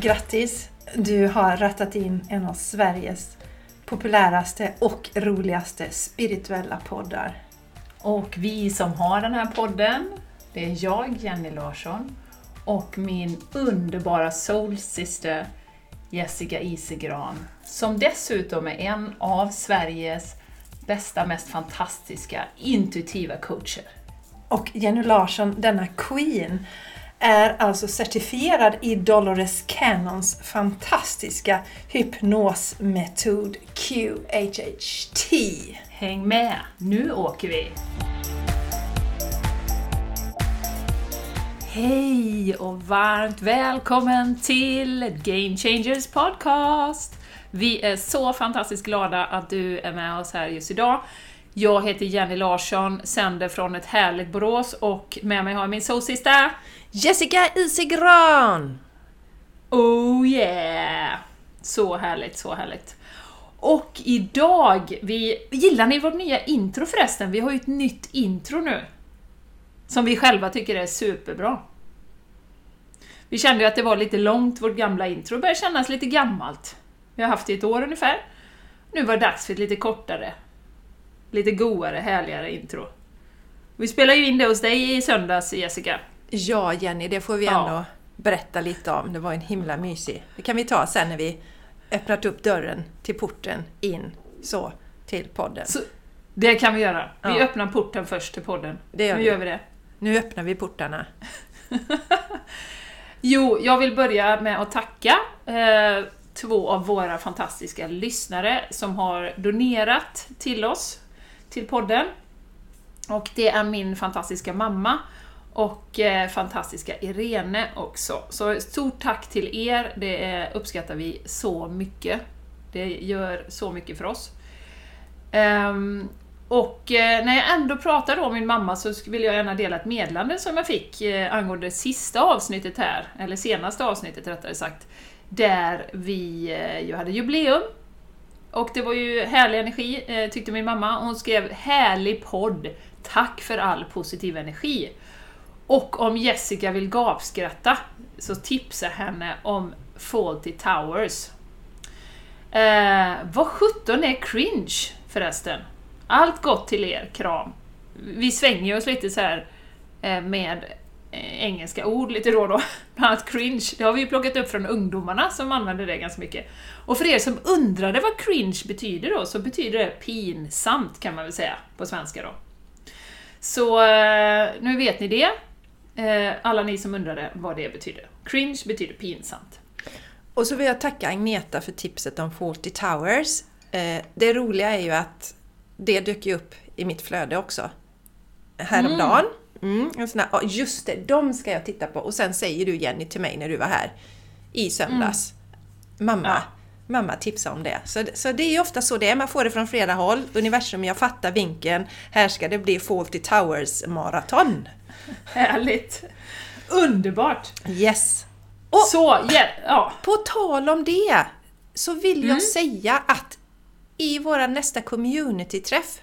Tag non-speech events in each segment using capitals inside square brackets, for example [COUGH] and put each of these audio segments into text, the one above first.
Grattis! Du har rattat in en av Sveriges populäraste och roligaste spirituella poddar. Och vi som har den här podden, det är jag, Jenny Larsson, och min underbara soul-syster Jessica Isegran, som dessutom är en av Sveriges bästa, mest fantastiska intuitiva coacher. Och Jenny Larsson, denna Queen, är alltså certifierad i Dolores Cannons fantastiska hypnosmetod QHHT. Häng med, nu åker vi! Hej och varmt välkommen till Game Changers Podcast! Vi är så fantastiskt glada att du är med oss här just idag. Jag heter Jenny Larsson, sänder från ett härligt Borås och med mig har jag min soulsista Jessica Isigran! Oh yeah! Så härligt, så härligt. Och idag, vi, gillar ni vårt nya intro förresten? Vi har ju ett nytt intro nu. Som vi själva tycker är superbra. Vi kände ju att det var lite långt, vårt gamla intro. Det kännas lite gammalt. Vi har haft det i ett år ungefär. Nu var det dags för ett lite kortare, lite goare, härligare intro. Vi spelade ju in det hos dig i söndags, Jessica. Ja, Jenny, det får vi Ja. ändå berätta lite om. Det var en himla mysig. Det kan vi ta sen när vi öppnat upp dörren till porten in så till podden. Så, det kan vi göra. Vi Ja. öppnar porten först till podden. Det gör nu vi. gör vi det. Nu öppnar vi portarna. [LAUGHS] Jo, jag vill börja med att tacka eh, två av våra fantastiska lyssnare som har donerat till oss, till podden. Och det är min fantastiska mamma och eh, fantastiska Irene också. Så stort tack till er, det eh, uppskattar vi så mycket. Det gör så mycket för oss. Ehm, och eh, när jag ändå pratar om min mamma så vill jag gärna dela ett meddelande som jag fick eh, angående sista avsnittet här, eller senaste avsnittet rättare sagt, där vi ju hade jubileum. Och det var ju härlig energi, tyckte min mamma. Hon skrev “Härlig podd! Tack för all positiv energi!” Och om Jessica vill gapskratta, så tipsa henne om Faulty Towers. Eh, vad sjutton är cringe förresten? Allt gott till er, kram. Vi svänger oss lite så här eh, med eh, engelska ord lite då och då. [LAUGHS] Bland annat cringe, det har vi ju plockat upp från ungdomarna som använder det ganska mycket. Och för er som undrade vad cringe betyder då, så betyder det pinsamt kan man väl säga på svenska då. Så eh, nu vet ni det. Eh, alla ni som undrade vad det betyder. Cringe betyder pinsamt. Och så vill jag tacka Agneta för tipset om Faulty Towers. Eh, det roliga är ju att det dök ju upp i mitt flöde också. Häromdagen. Mm. sån här, just det, de ska jag titta på. Och sen säger du Jenny till mig när du var här i söndags. Mamma, Ja. mamma tipsade om det. Så, så det är ju ofta så det är, man får det från flera håll. Universum, jag fattar vinkeln. Här ska det bli Faulty Towers maraton. [LAUGHS] Härligt! Underbart! Yes! Så, ja. På tal om det så vill Mm. jag säga att i vår nästa community-träff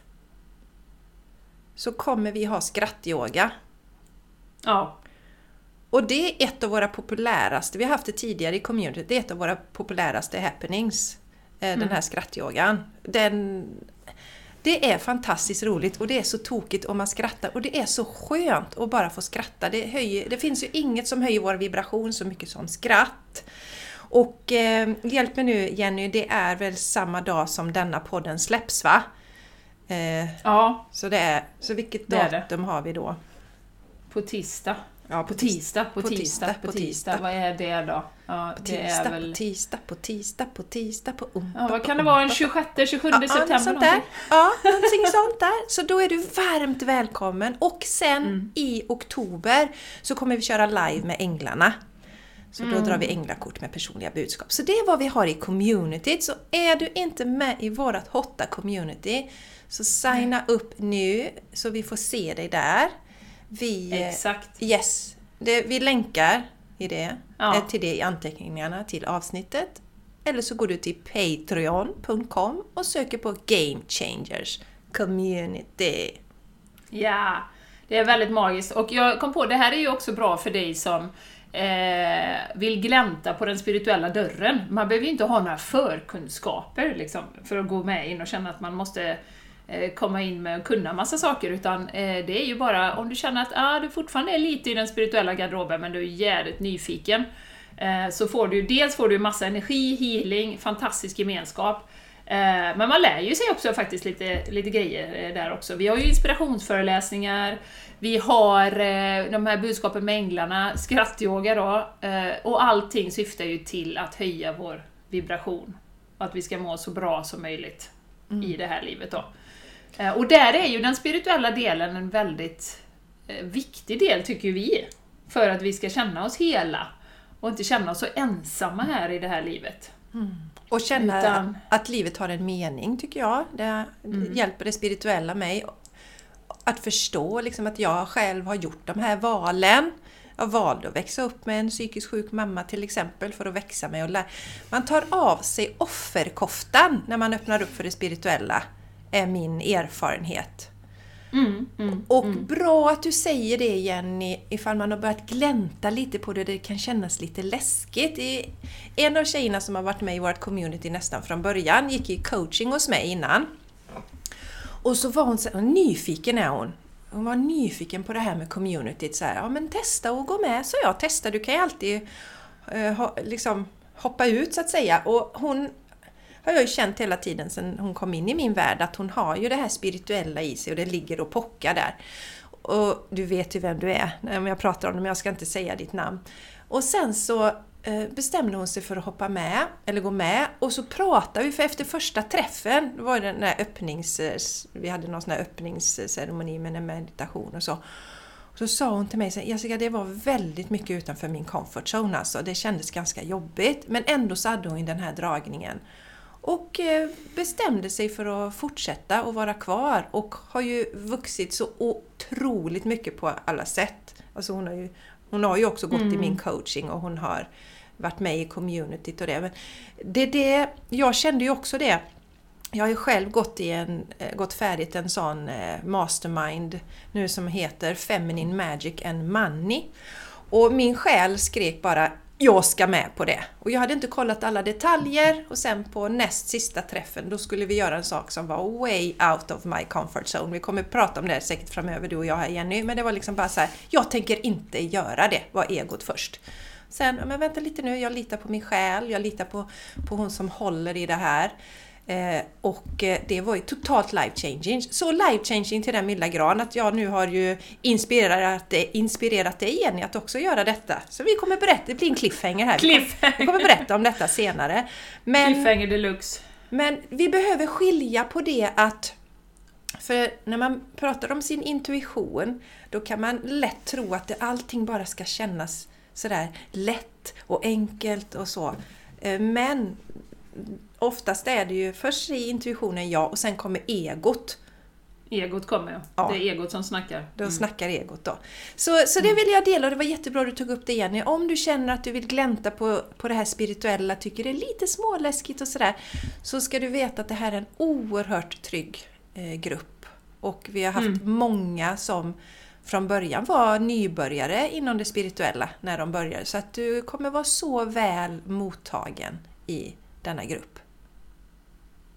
så kommer vi ha skrattyoga. ja. Och det är ett av våra populäraste, vi har haft det tidigare i community, det är ett av våra populäraste happenings. eh, Mm. Den här skrattyogan. Den, det är fantastiskt roligt och det är så tokigt om man skrattar och det är så skönt att bara få skratta. Det, höjer, det finns ju inget som höjer vår vibration så mycket som skratt. Och eh, hjälp mig nu Jenny, det är väl samma dag som denna podden släpps va? Eh, ja, så, det är, så vilket Det är det. datum har vi då? på tisdag. Ja, På tisdag, på, tisdag, på tisdag. Vad är det då? Ja, På det tisdag, är väl... på tisdag, på tisdag, på tisdag, på onsdag. Ja, vad kan det vara? En onsdag, 26, 27 Ja, något september sånt där. Ja, någonting sånt där. Så då är du varmt välkommen. Och sen Mm. i oktober så kommer vi köra live med Änglarna. Så då Mm. drar vi änglakort med personliga budskap. Så det är vad vi har i communityt. Så är du inte med i vårat hotta community så signa upp nu så vi får se dig där. Vi, Exakt. Yes, det, vi länkar i det, Ja. eh, till det i anteckningarna till avsnittet. Eller så går du till patreon.com och söker på Game Changers Community. Ja, det är väldigt magiskt. Och jag kom på, det här är ju också bra för dig som eh, vill glänta på den spirituella dörren. Man behöver ju inte ha några förkunskaper liksom, för att gå med in och känna att man måste komma in med och kunna massa saker, utan eh, det är ju bara om du känner att ah, du fortfarande är lite i den spirituella garderoben, men du är jävligt nyfiken, eh, så får du dels får du massa energi, healing, fantastisk gemenskap, eh, men man lär ju sig också faktiskt lite, lite grejer där också. Vi har ju inspirationsföreläsningar, vi har eh, de här budskapen med änglarna, skrattyoga då, eh, och allting syftar ju till att höja vår vibration. Att vi ska må så bra som möjligt mm. i det här livet då. Eh, och där är ju den spirituella delen en väldigt viktig del, tycker vi, för att vi ska känna oss hela och inte känna oss så ensamma här i det här livet. Mm. Och känna Utan, att livet har en mening, tycker jag. Det mm. hjälper det spirituella mig att förstå liksom att jag själv har gjort de här valen. Jag valde att växa upp med en psykiskt sjuk mamma till exempel för att växa mig och lära. Man tar av sig offerkoftan när man öppnar upp för det spirituella, är min erfarenhet. Mm, mm, och mm. bra att du säger det Jenny, ifall man har börjat glänta lite på det, det kan kännas lite läskigt. En av tjejerna som har varit med i vårt community nästan från början gick i coaching hos mig innan. Och så var hon så nyfiken är hon. Hon var nyfiken på det här med communityt. Så här, ja men testa och gå med, så jag. Testa, du kan ju alltid uh, ha, liksom, hoppa ut så att säga. Och hon har jag ju känt hela tiden sedan hon kom in i min värld att hon har ju det här spirituella i sig och det ligger och pockar där. Och du vet ju vem du är om jag pratar om det, men jag ska inte säga ditt namn. Och sen så eh, bestämde hon sig för att hoppa med, eller gå med. Och så pratade vi, för efter första träffen, det var det den där öppnings... Vi hade någon sån här öppningsceremoni med en meditation och så. Och så sa hon till mig, Jessica det var väldigt mycket utanför min comfort zone alltså. Det kändes ganska jobbigt. Men ändå så hade hon den här dragningen. Och eh, bestämde sig för att fortsätta och vara kvar och har ju vuxit så otroligt mycket på alla sätt. Alltså hon har ju, hon har ju också gått mm. i min coaching och hon har varit med i communityt och det. Men det, det. Jag kände ju också det. Jag har ju själv gått, i en, eh, gått färdigt en sån eh, mastermind nu som heter Feminine Magic and Money. Och min själ skrek bara jag ska med på det. Och jag hade inte kollat alla detaljer och sen på näst sista träffen då skulle vi göra en sak som var way out of my comfort zone. Vi kommer prata om det säkert framöver du och jag här Jenny, men det var liksom bara så här, jag tänker inte göra det, var egot först. Sen, men vänta lite nu, jag litar på min själ, jag litar på, på hon som håller i det här. Eh, och eh, det var ju totalt life changing. Så life changing till den milda gran att jag nu har ju inspirerat, inspirerat dig Jenny att också göra detta. Så vi kommer berätta, det blir en cliffhanger här. Cliffhanger. Vi kommer berätta om detta senare. Men, cliffhanger deluxe. Men vi behöver skilja på det att för när man pratar om sin intuition, då kan man lätt tro att det, allting bara ska kännas sådär lätt och enkelt och så. Eh, men oftast är det ju först i intuitionen ja och sen kommer egot. Egot kommer ja. Det är egot som snackar. Då mm. snackar egot då. Så, så det vill jag dela och det var jättebra att du tog upp det Jenny. Om du känner att du vill glänta på, på det här spirituella, tycker det är lite småläskigt och sådär, så ska du veta att det här är en oerhört trygg eh, grupp. Och vi har haft mm. många som från början var nybörjare inom det spirituella när de började. Så att du kommer vara så väl mottagen i denna grupp.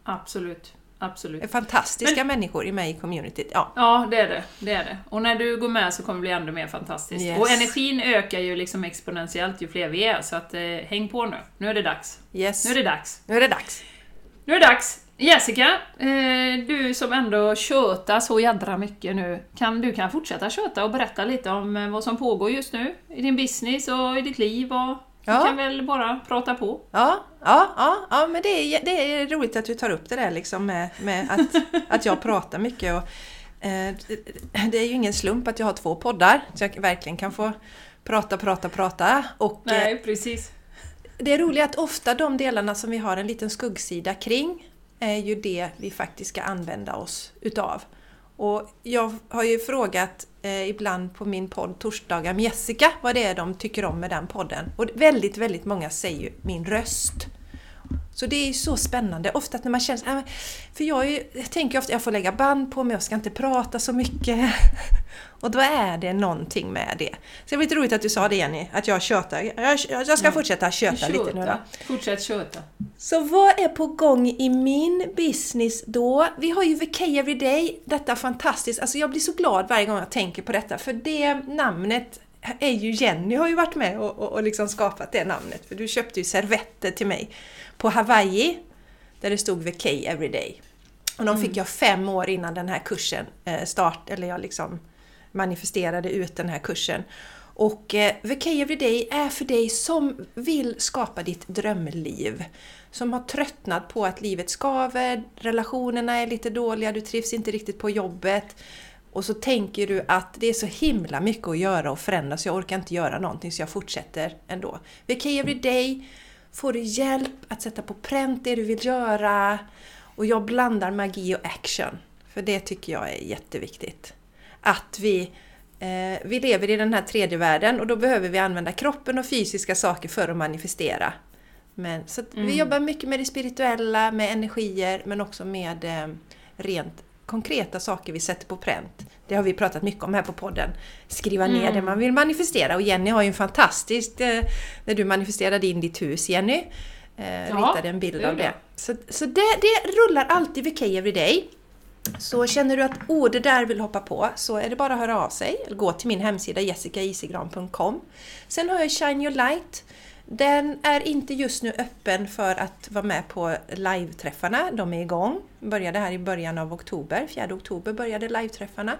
Absolut. Absolut. Fantastiska Men, människor i mig i communityt. Ja. ja, det är det. det är det. Och när du går med så kommer det bli ännu mer fantastiskt. Yes. Och energin ökar ju liksom exponentiellt ju fler vi är, så att eh, häng på nu. Nu är det dags. Yes. Nu är det dags. Nu är det dags. Nu är det dags. Jessica, eh, du som ändå tjötar så jädra mycket nu, kan du kan fortsätta köta och berätta lite om eh, vad som pågår just nu i din business och i ditt liv och ja. kan väl bara prata på? Ja, ja, ja, ja men det är, det är roligt att du tar upp det där liksom med, med att, [LAUGHS] att jag pratar mycket. Och, eh, det är ju ingen slump att jag har två poddar, så jag verkligen kan få prata, prata, prata. Och, Nej, precis. Det är roligt att ofta de delarna som vi har en liten skuggsida kring är ju det vi faktiskt ska använda oss utav. Och jag har ju frågat eh, ibland på min podd Torsdagar med Jessica vad det är de tycker om med den podden. Och väldigt, väldigt många säger ju min röst. Så det är så spännande. Ofta när man känner äh, För jag, är, jag tänker ofta att jag får lägga band på mig, jag ska inte prata så mycket. [LAUGHS] Och då är det någonting med det. Så det var lite roligt att du sa det Jenny, att jag tjötar. Jag, jag ska Ja. fortsätta köta lite nu då. Fortsätt köta. Så vad är på gång i min business då? Vi har ju VK Everyday, detta fantastiskt. Alltså jag blir så glad varje gång jag tänker på detta, för det namnet är ju Jenny har ju varit med och, och, och liksom skapat det namnet. För du köpte ju servetter till mig på Hawaii, där det stod VK Everyday. Och de fick jag fem år innan den här kursen eh, start, eller jag liksom manifesterade ut den här kursen. Och eh, VK Everyday är för dig som vill skapa ditt drömliv. Som har tröttnat på att livet skaver, relationerna är lite dåliga, du trivs inte riktigt på jobbet. Och så tänker du att det är så himla mycket att göra och förändra så jag orkar inte göra någonting så jag fortsätter ändå. VK Everyday får du hjälp att sätta på pränt det du vill göra. Och jag blandar magi och action. För det tycker jag är jätteviktigt. Att vi, eh, vi lever i den här tredje världen och då behöver vi använda kroppen och fysiska saker för att manifestera. Men, så att Vi jobbar mycket med det spirituella, med energier men också med eh, rent konkreta saker vi sätter på pränt. Det har vi pratat mycket om här på podden. Skriva ner det man vill manifestera. Och Jenny har ju en fantastisk... Eh, när du manifesterade in ditt hus, Jenny. Eh, Ja, ritade en bild det av det. Så, så det, det rullar alltid VK Everyday. Så känner du att oh, det där vill hoppa på så är det bara att höra av sig. Gå till min hemsida jessicaisigran.com. Sen har jag Shine Your Light. Den är inte just nu öppen för att vara med på live-träffarna. De är igång. Började här i början av oktober. 4 oktober började live-träffarna.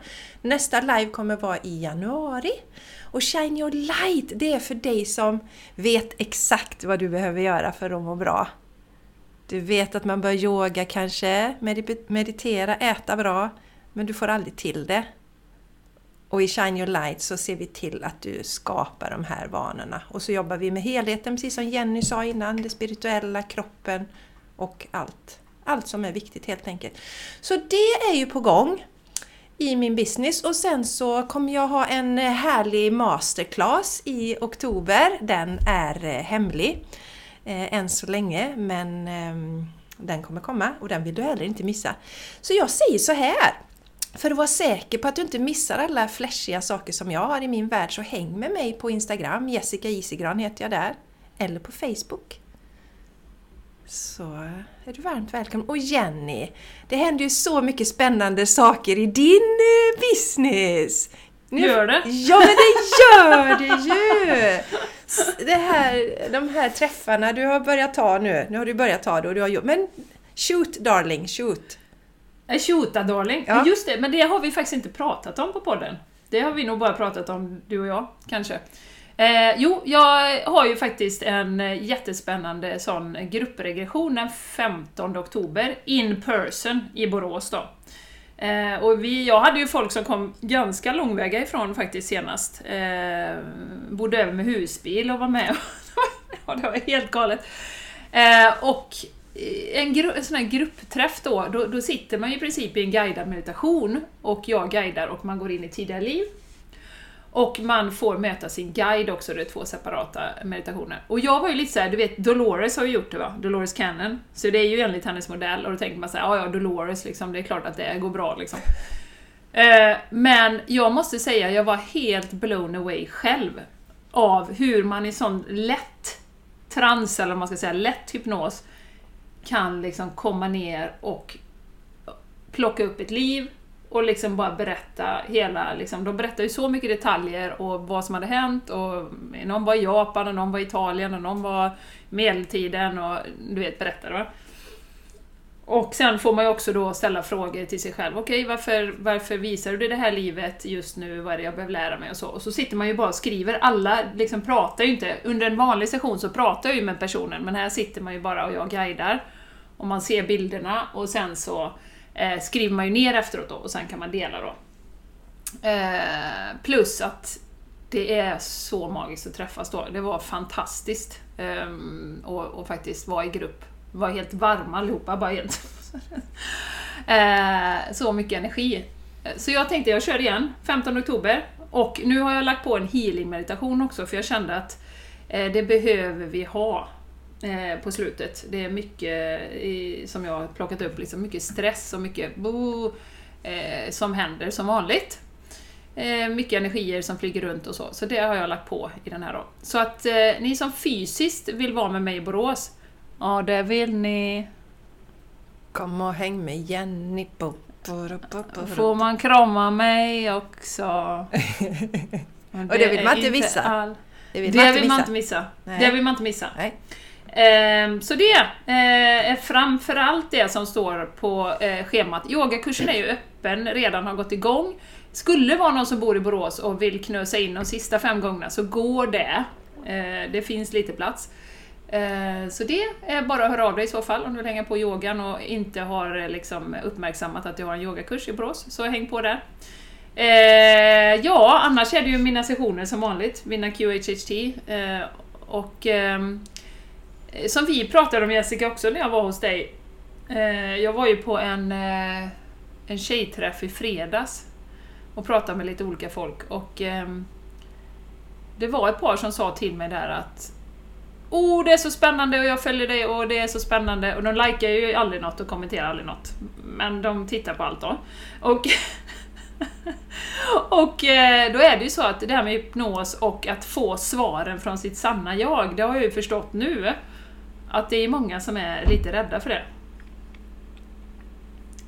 Nästa live kommer vara i januari. Och Shine Your Light, det är för dig som vet exakt vad du behöver göra för att må bra. Du vet att man bör yoga kanske, meditera, äta bra, men du får aldrig till det. Och i Shine Your Light så ser vi till att du skapar de här vanorna. Och så jobbar vi med helheten, precis som Jenny sa innan, det spirituella, kroppen och allt. Allt som är viktigt helt enkelt. Så det är ju på gång i min business och sen så kommer jag ha en härlig masterclass i oktober. Den är eh, hemlig eh, än så länge men ehm, den kommer komma och den vill du heller inte missa. Så jag säger så här. För att vara säker på att du inte missar alla flashiga saker som jag har i min värld så häng med mig på Instagram, Jessica Isigran heter jag där. Eller på Facebook. Så är du varmt välkommen. Och Jenny, det händer ju så mycket spännande saker i din eh, business! Nu- Gör det? Ja men det gör det ju! Det här, de här träffarna du har börjat ta nu, nu har du börjat ta det och du har gjort, men shoot darling, shoot! Nej, Tjota darling. Ja. Just det, men det har vi faktiskt inte pratat om på podden. Det har vi nog bara pratat om, du och jag, kanske. Eh, jo, jag har ju faktiskt en eh, jättespännande sån gruppregression den 15 oktober, in person i Borås då. Eh, och vi, jag hade ju folk som kom ganska långväga ifrån faktiskt senast. Eh, bodde över med husbil och var med. [LAUGHS] ja, det var helt galet. Eh, och en, gru- en sån här gruppträff då, då, då sitter man ju i princip i en guidad meditation och jag guidar och man går in i tidiga liv. Och man får möta sin guide också, det är två separata meditationer. Och jag var ju lite såhär, du vet Dolores har ju gjort det va? Dolores Cannon. Så det är ju enligt hennes modell och då tänker man såhär, ja ja Dolores liksom, det är klart att det går bra liksom. Eh, Men jag måste säga, jag var helt blown away själv av hur man i sån lätt trans, eller vad man ska säga, lätt hypnos kan liksom komma ner och plocka upp ett liv och liksom bara berätta hela, liksom, de berättar ju så mycket detaljer och vad som hade hänt och någon var i Japan och någon var i Italien och någon var medeltiden och du vet, berättade va. Och sen får man ju också då ställa frågor till sig själv. Okej, varför, varför visar du det här livet just nu? Vad är det jag behöver lära mig? Och så, och så sitter man ju bara och skriver. Alla liksom pratar ju inte. Under en vanlig session så pratar jag ju med personen, men här sitter man ju bara och jag guidar. Och man ser bilderna och sen så eh, skriver man ju ner efteråt då och sen kan man dela då. Eh, plus att det är så magiskt att träffas då. Det var fantastiskt. Ehm, och, och faktiskt vara i grupp. Var helt varma allihopa, bara helt... [LAUGHS] eh, så mycket energi. Eh, så jag tänkte jag kör igen, 15 oktober. Och nu har jag lagt på en healing meditation också för jag kände att eh, det behöver vi ha eh, på slutet. Det är mycket i, som jag har plockat upp, liksom mycket stress och mycket bo, eh, som händer som vanligt. Eh, mycket energier som flyger runt och så, så det har jag lagt på i den här då. Så att eh, ni som fysiskt vill vara med mig i Borås, ja det vill ni. Kom och häng med Jenny. Bo. Får man krama mig också? [LAUGHS] Och det vill man inte missa. All... Det vill Det man inte vill man missa. inte missa. Nej. Det vill man inte missa. Nej. Eh, så det eh, är framförallt det som står på eh, schemat. Yogakursen är ju öppen, redan har gått igång. Skulle vara någon som bor i Borås och vill knösa in de sista fem gångerna så går det. Eh, det finns lite plats. Eh, så det är bara att höra av dig i så fall om du vill hänga på yogan och inte har eh, liksom, uppmärksammat att du har en yogakurs i Borås, så häng på där. Eh, ja, annars är det ju mina sessioner som vanligt, mina QHHT. Eh, och ehm, Eh, som vi pratade om Jessica också när jag var hos dig. Eh, jag var ju på en, eh, en tjejträff i fredags och pratade med lite olika folk och ehm, det var ett par som sa till mig där att Oh, det är så spännande och jag följer dig och det är så spännande och de likar ju aldrig något och kommenterar aldrig något. Men de tittar på allt då. Och [LAUGHS] Och då är det ju så att det här med hypnos och att få svaren från sitt sanna jag, det har jag ju förstått nu. Att det är många som är lite rädda för det.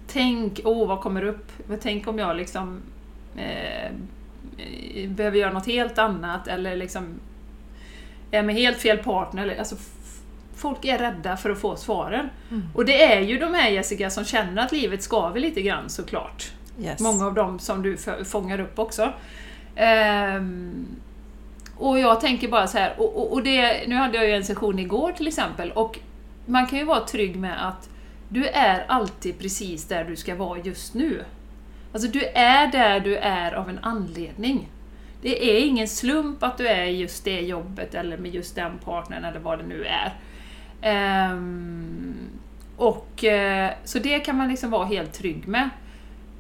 Tänk, åh vad kommer upp? Tänk om jag liksom eh, eh, behöver göra något helt annat eller liksom är med helt fel partner. Alltså, folk är rädda för att få svaren. Mm. Och det är ju de här Jessica som känner att livet skaver lite grann såklart. Yes. Många av dem som du fångar upp också. Ehm, och jag tänker bara så här, och, och, och det, nu hade jag ju en session igår till exempel, och man kan ju vara trygg med att du är alltid precis där du ska vara just nu. Alltså du är där du är av en anledning. Det är ingen slump att du är i just det jobbet eller med just den partnern eller vad det nu är. Um, och eh, Så det kan man liksom vara helt trygg med.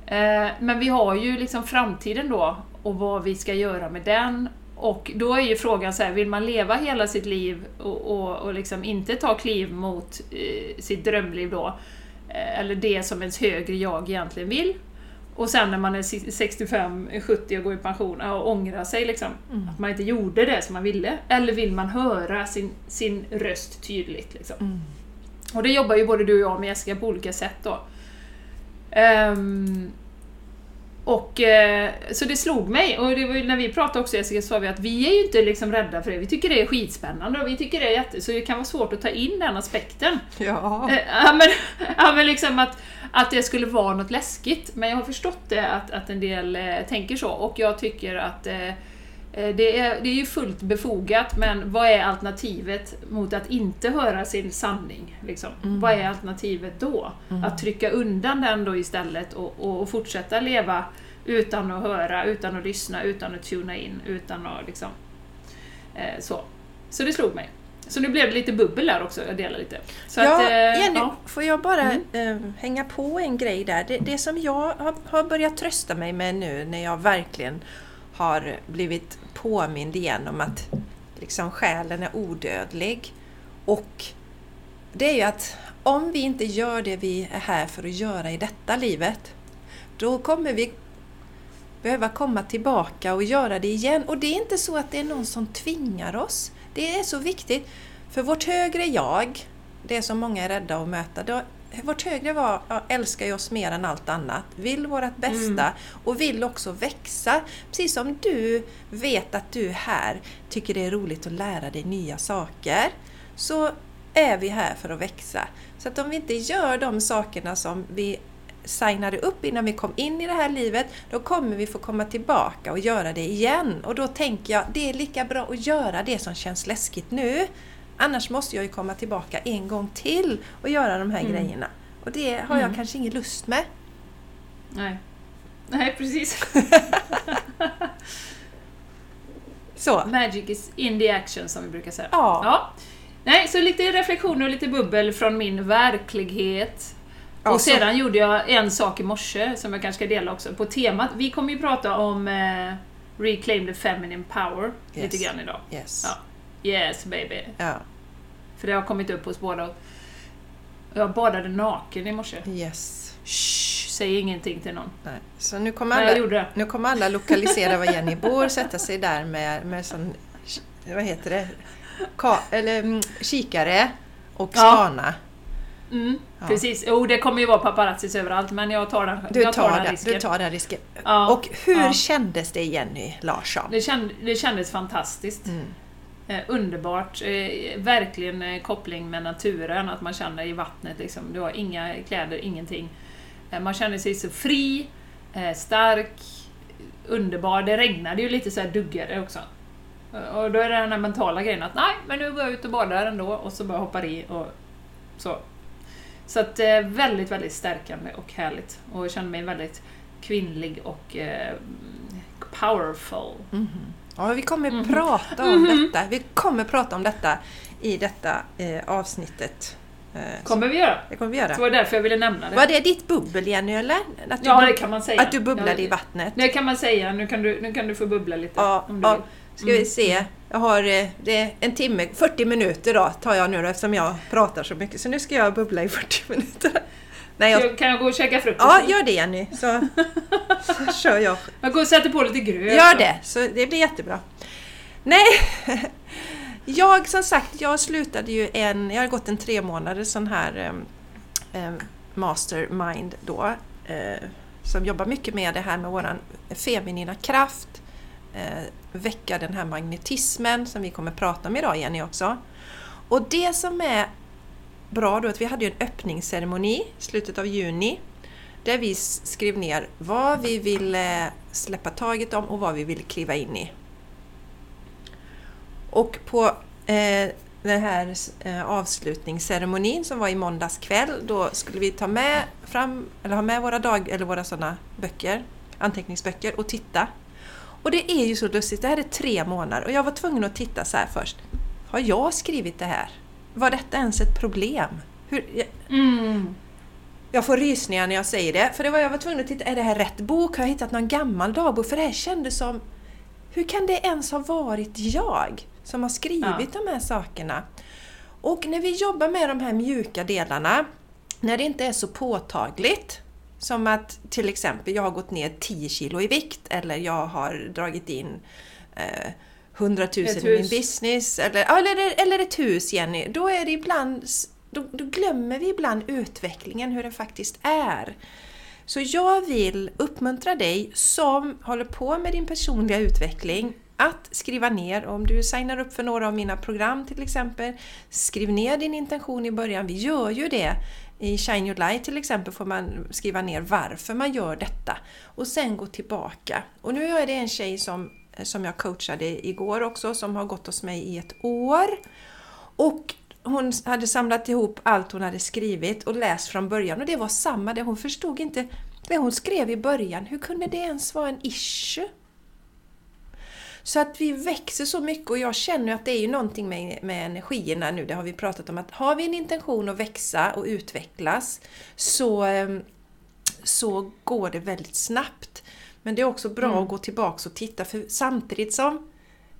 Uh, Men vi har ju liksom framtiden då och vad vi ska göra med den. Och då är ju frågan så här, vill man leva hela sitt liv och, och, och liksom inte ta kliv mot eh, sitt drömliv då? Eh, eller det som ens högre jag egentligen vill. Och sen när man är 65-70 och går i pension och ångrar sig liksom, Mm. att man inte gjorde det som man ville. Eller vill man höra sin, sin röst tydligt? Liksom. Mm. Och det jobbar ju både du och jag med Jessica på olika sätt då. Ehm, och eh, Så det slog mig, och ju när vi pratade också Jessica, sa vi att vi är ju inte liksom rädda för det, vi tycker det är skitspännande och vi tycker det är jätte... Så det kan vara svårt att ta in den aspekten. Ja. Eh, Ja men, ja, men liksom att, att det skulle vara något läskigt. Men jag har förstått det, att, att en del eh, tänker så. Och jag tycker att det, är, det är ju fullt befogat, men vad är alternativet mot att inte höra sin sanning? Liksom? Mm. Vad är alternativet då? Att trycka undan den då istället och, och, och fortsätta leva utan att höra, utan att lyssna, utan att tuna in, utan att liksom... Eh, så. så det slog mig. Så nu blev det lite bubbel där också, jag delar lite. Så ja, att, eh, Jenny, ja. får jag bara Mm. eh, hänga på en grej där? Det, det som jag har, har börjat trösta mig med nu när jag verkligen har blivit påmind igen om att liksom, själen är odödlig. Och det är ju att om vi inte gör det vi är här för att göra i detta livet, då kommer vi behöva komma tillbaka och göra det igen. Och det är inte så att det är någon som tvingar oss. Det är så viktigt. För vårt högre jag, det som många är rädda att möta, vårt högre ja, älskar ju oss mer än allt annat, vill vårt bästa och vill också växa. Precis som du vet att du här tycker det är roligt att lära dig nya saker, så är vi här för att växa. Så att om vi inte gör de sakerna som vi signade upp innan vi kom in i det här livet, då kommer vi få komma tillbaka och göra det igen. Och då tänker jag, det är lika bra att göra det som känns läskigt nu. Annars måste jag ju komma tillbaka en gång till och göra de här Mm. grejerna. Och det har jag Mm. kanske ingen lust med. Nej. Nej, precis. [LAUGHS] Så. Magic is in the action, som vi brukar säga. Ja. Ja. Nej, så lite reflektioner och lite bubbel från min verklighet. Ja, och så- sedan gjorde jag en sak i morse, som jag kanske ska dela också, på temat. Vi kommer ju prata om eh, Reclaim the Feminine Power Yes. lite grann idag. Yes. Ja. Yes baby. Ja. För det har kommit upp hos båda. Jag badade naken i morse. Yes. Shh, säg ingenting till någon. Nej. Så nu kommer, jag alla, gjorde det. nu kommer alla lokalisera var Jenny bor, sätta sig där med, med sån, vad heter det, Ka, eller, mm, kikare och Ja. spana. Mm, Ja. Precis. Jo, det kommer ju vara paparazzis överallt, men jag tar den, Du jag tar tar, den den, risken. du tar den risken. Ja, Och hur ja. kändes det Jenny Larsson? Det, känd, det kändes fantastiskt. Mm. Eh, underbart. Eh, verkligen eh, koppling med naturen, att man känner i vattnet liksom. Du har inga kläder, ingenting. Eh, man känner sig så fri, eh, stark, underbar. Det regnade ju lite så här duggare också. Eh, Och då är det den här mentala grejen att nej, men nu går jag ut och badar ändå och så bara hoppar i och så. Så att eh, väldigt, väldigt stärkande och härligt. Och jag känner mig väldigt kvinnlig och eh, powerful. Mhm. Ja, vi kommer Mhm. prata om Mhm. detta. Vi kommer prata om detta i detta eh, avsnittet. Eh, så kommer vi göra. det kommer vi Så göra. det var därför jag ville nämna det. Var det ditt bubbel Jenny eller? Att Ja, det kan man säga. att du bubblade ja, i vattnet? Det kan man säga. Nu kan du, nu kan du få bubbla lite Ja, om du ja. vill. Ska vi Mm. se. Jag har eh, det en timme, 40 minuter då tar jag nu då, eftersom jag pratar så mycket. Så nu ska jag bubbla i 40 minuter. Nej, jag, Kan jag gå och käka frukost? ja, gör det Jenny. Så, så [LAUGHS] kör jag. Jag går och sätter på lite gröt. Gör det, så det blir jättebra. Nej, [LAUGHS] jag som sagt, jag slutade ju en, jag har gått en tre månader sån här em, mastermind då. Eh, som jobbar mycket med det här med våran feminina kraft. Eh, väcka den här magnetismen som vi kommer prata om idag Jenny också. Och det som är bra då att vi hade ju en öppningsceremoni i slutet av juni där vi skrev ner vad vi ville släppa taget om och vad vi ville kliva in i. Och på eh, den här eh, avslutningsceremonin som var i måndags kväll, då skulle vi ta med fram, eller ha med våra dag, eller våra sådana böcker, anteckningsböcker och titta. Och det är ju så lustigt, det här är tre månader och jag var tvungen att titta så här först. Har jag skrivit det här? Var detta ens ett problem? Hur, jag, Mm. jag får rysningar när jag säger det, för det var jag var tvungen att titta, är det här rätt bok? Har jag hittat någon gammal dagbok? För det här kändes som, hur kan det ens ha varit jag som har skrivit de här sakerna? Och när vi jobbar med de här mjuka delarna, när det inte är så påtagligt, som att till exempel jag har gått ner 10 kilo i vikt eller jag har dragit in eh, 100 000 Ett i min business eller, eller, eller ett hus Jenny. Då är det ibland då, då glömmer vi ibland utvecklingen, hur den faktiskt är. Så jag vill uppmuntra dig som håller på med din personliga utveckling att skriva ner, om du signar upp för några av mina program till exempel, skriv ner din intention i början. Vi gör ju det. I Shine Your Light till exempel får man skriva ner varför man gör detta och sen gå tillbaka. Och nu är det en tjej som, Eh, som jag coachade igår också som har gått hos mig i ett år. Och hon hade samlat ihop allt hon hade skrivit och läst från början och det var samma det. Hon förstod inte det hon skrev i början. Hur kunde det ens vara en issue? Så att vi växer så mycket och jag känner att det är ju någonting med, med energierna nu, det har vi pratat om, att har vi en intention att växa och utvecklas så, eh, så går det väldigt snabbt. Men det är också bra Mm. att gå tillbaks och titta, för samtidigt som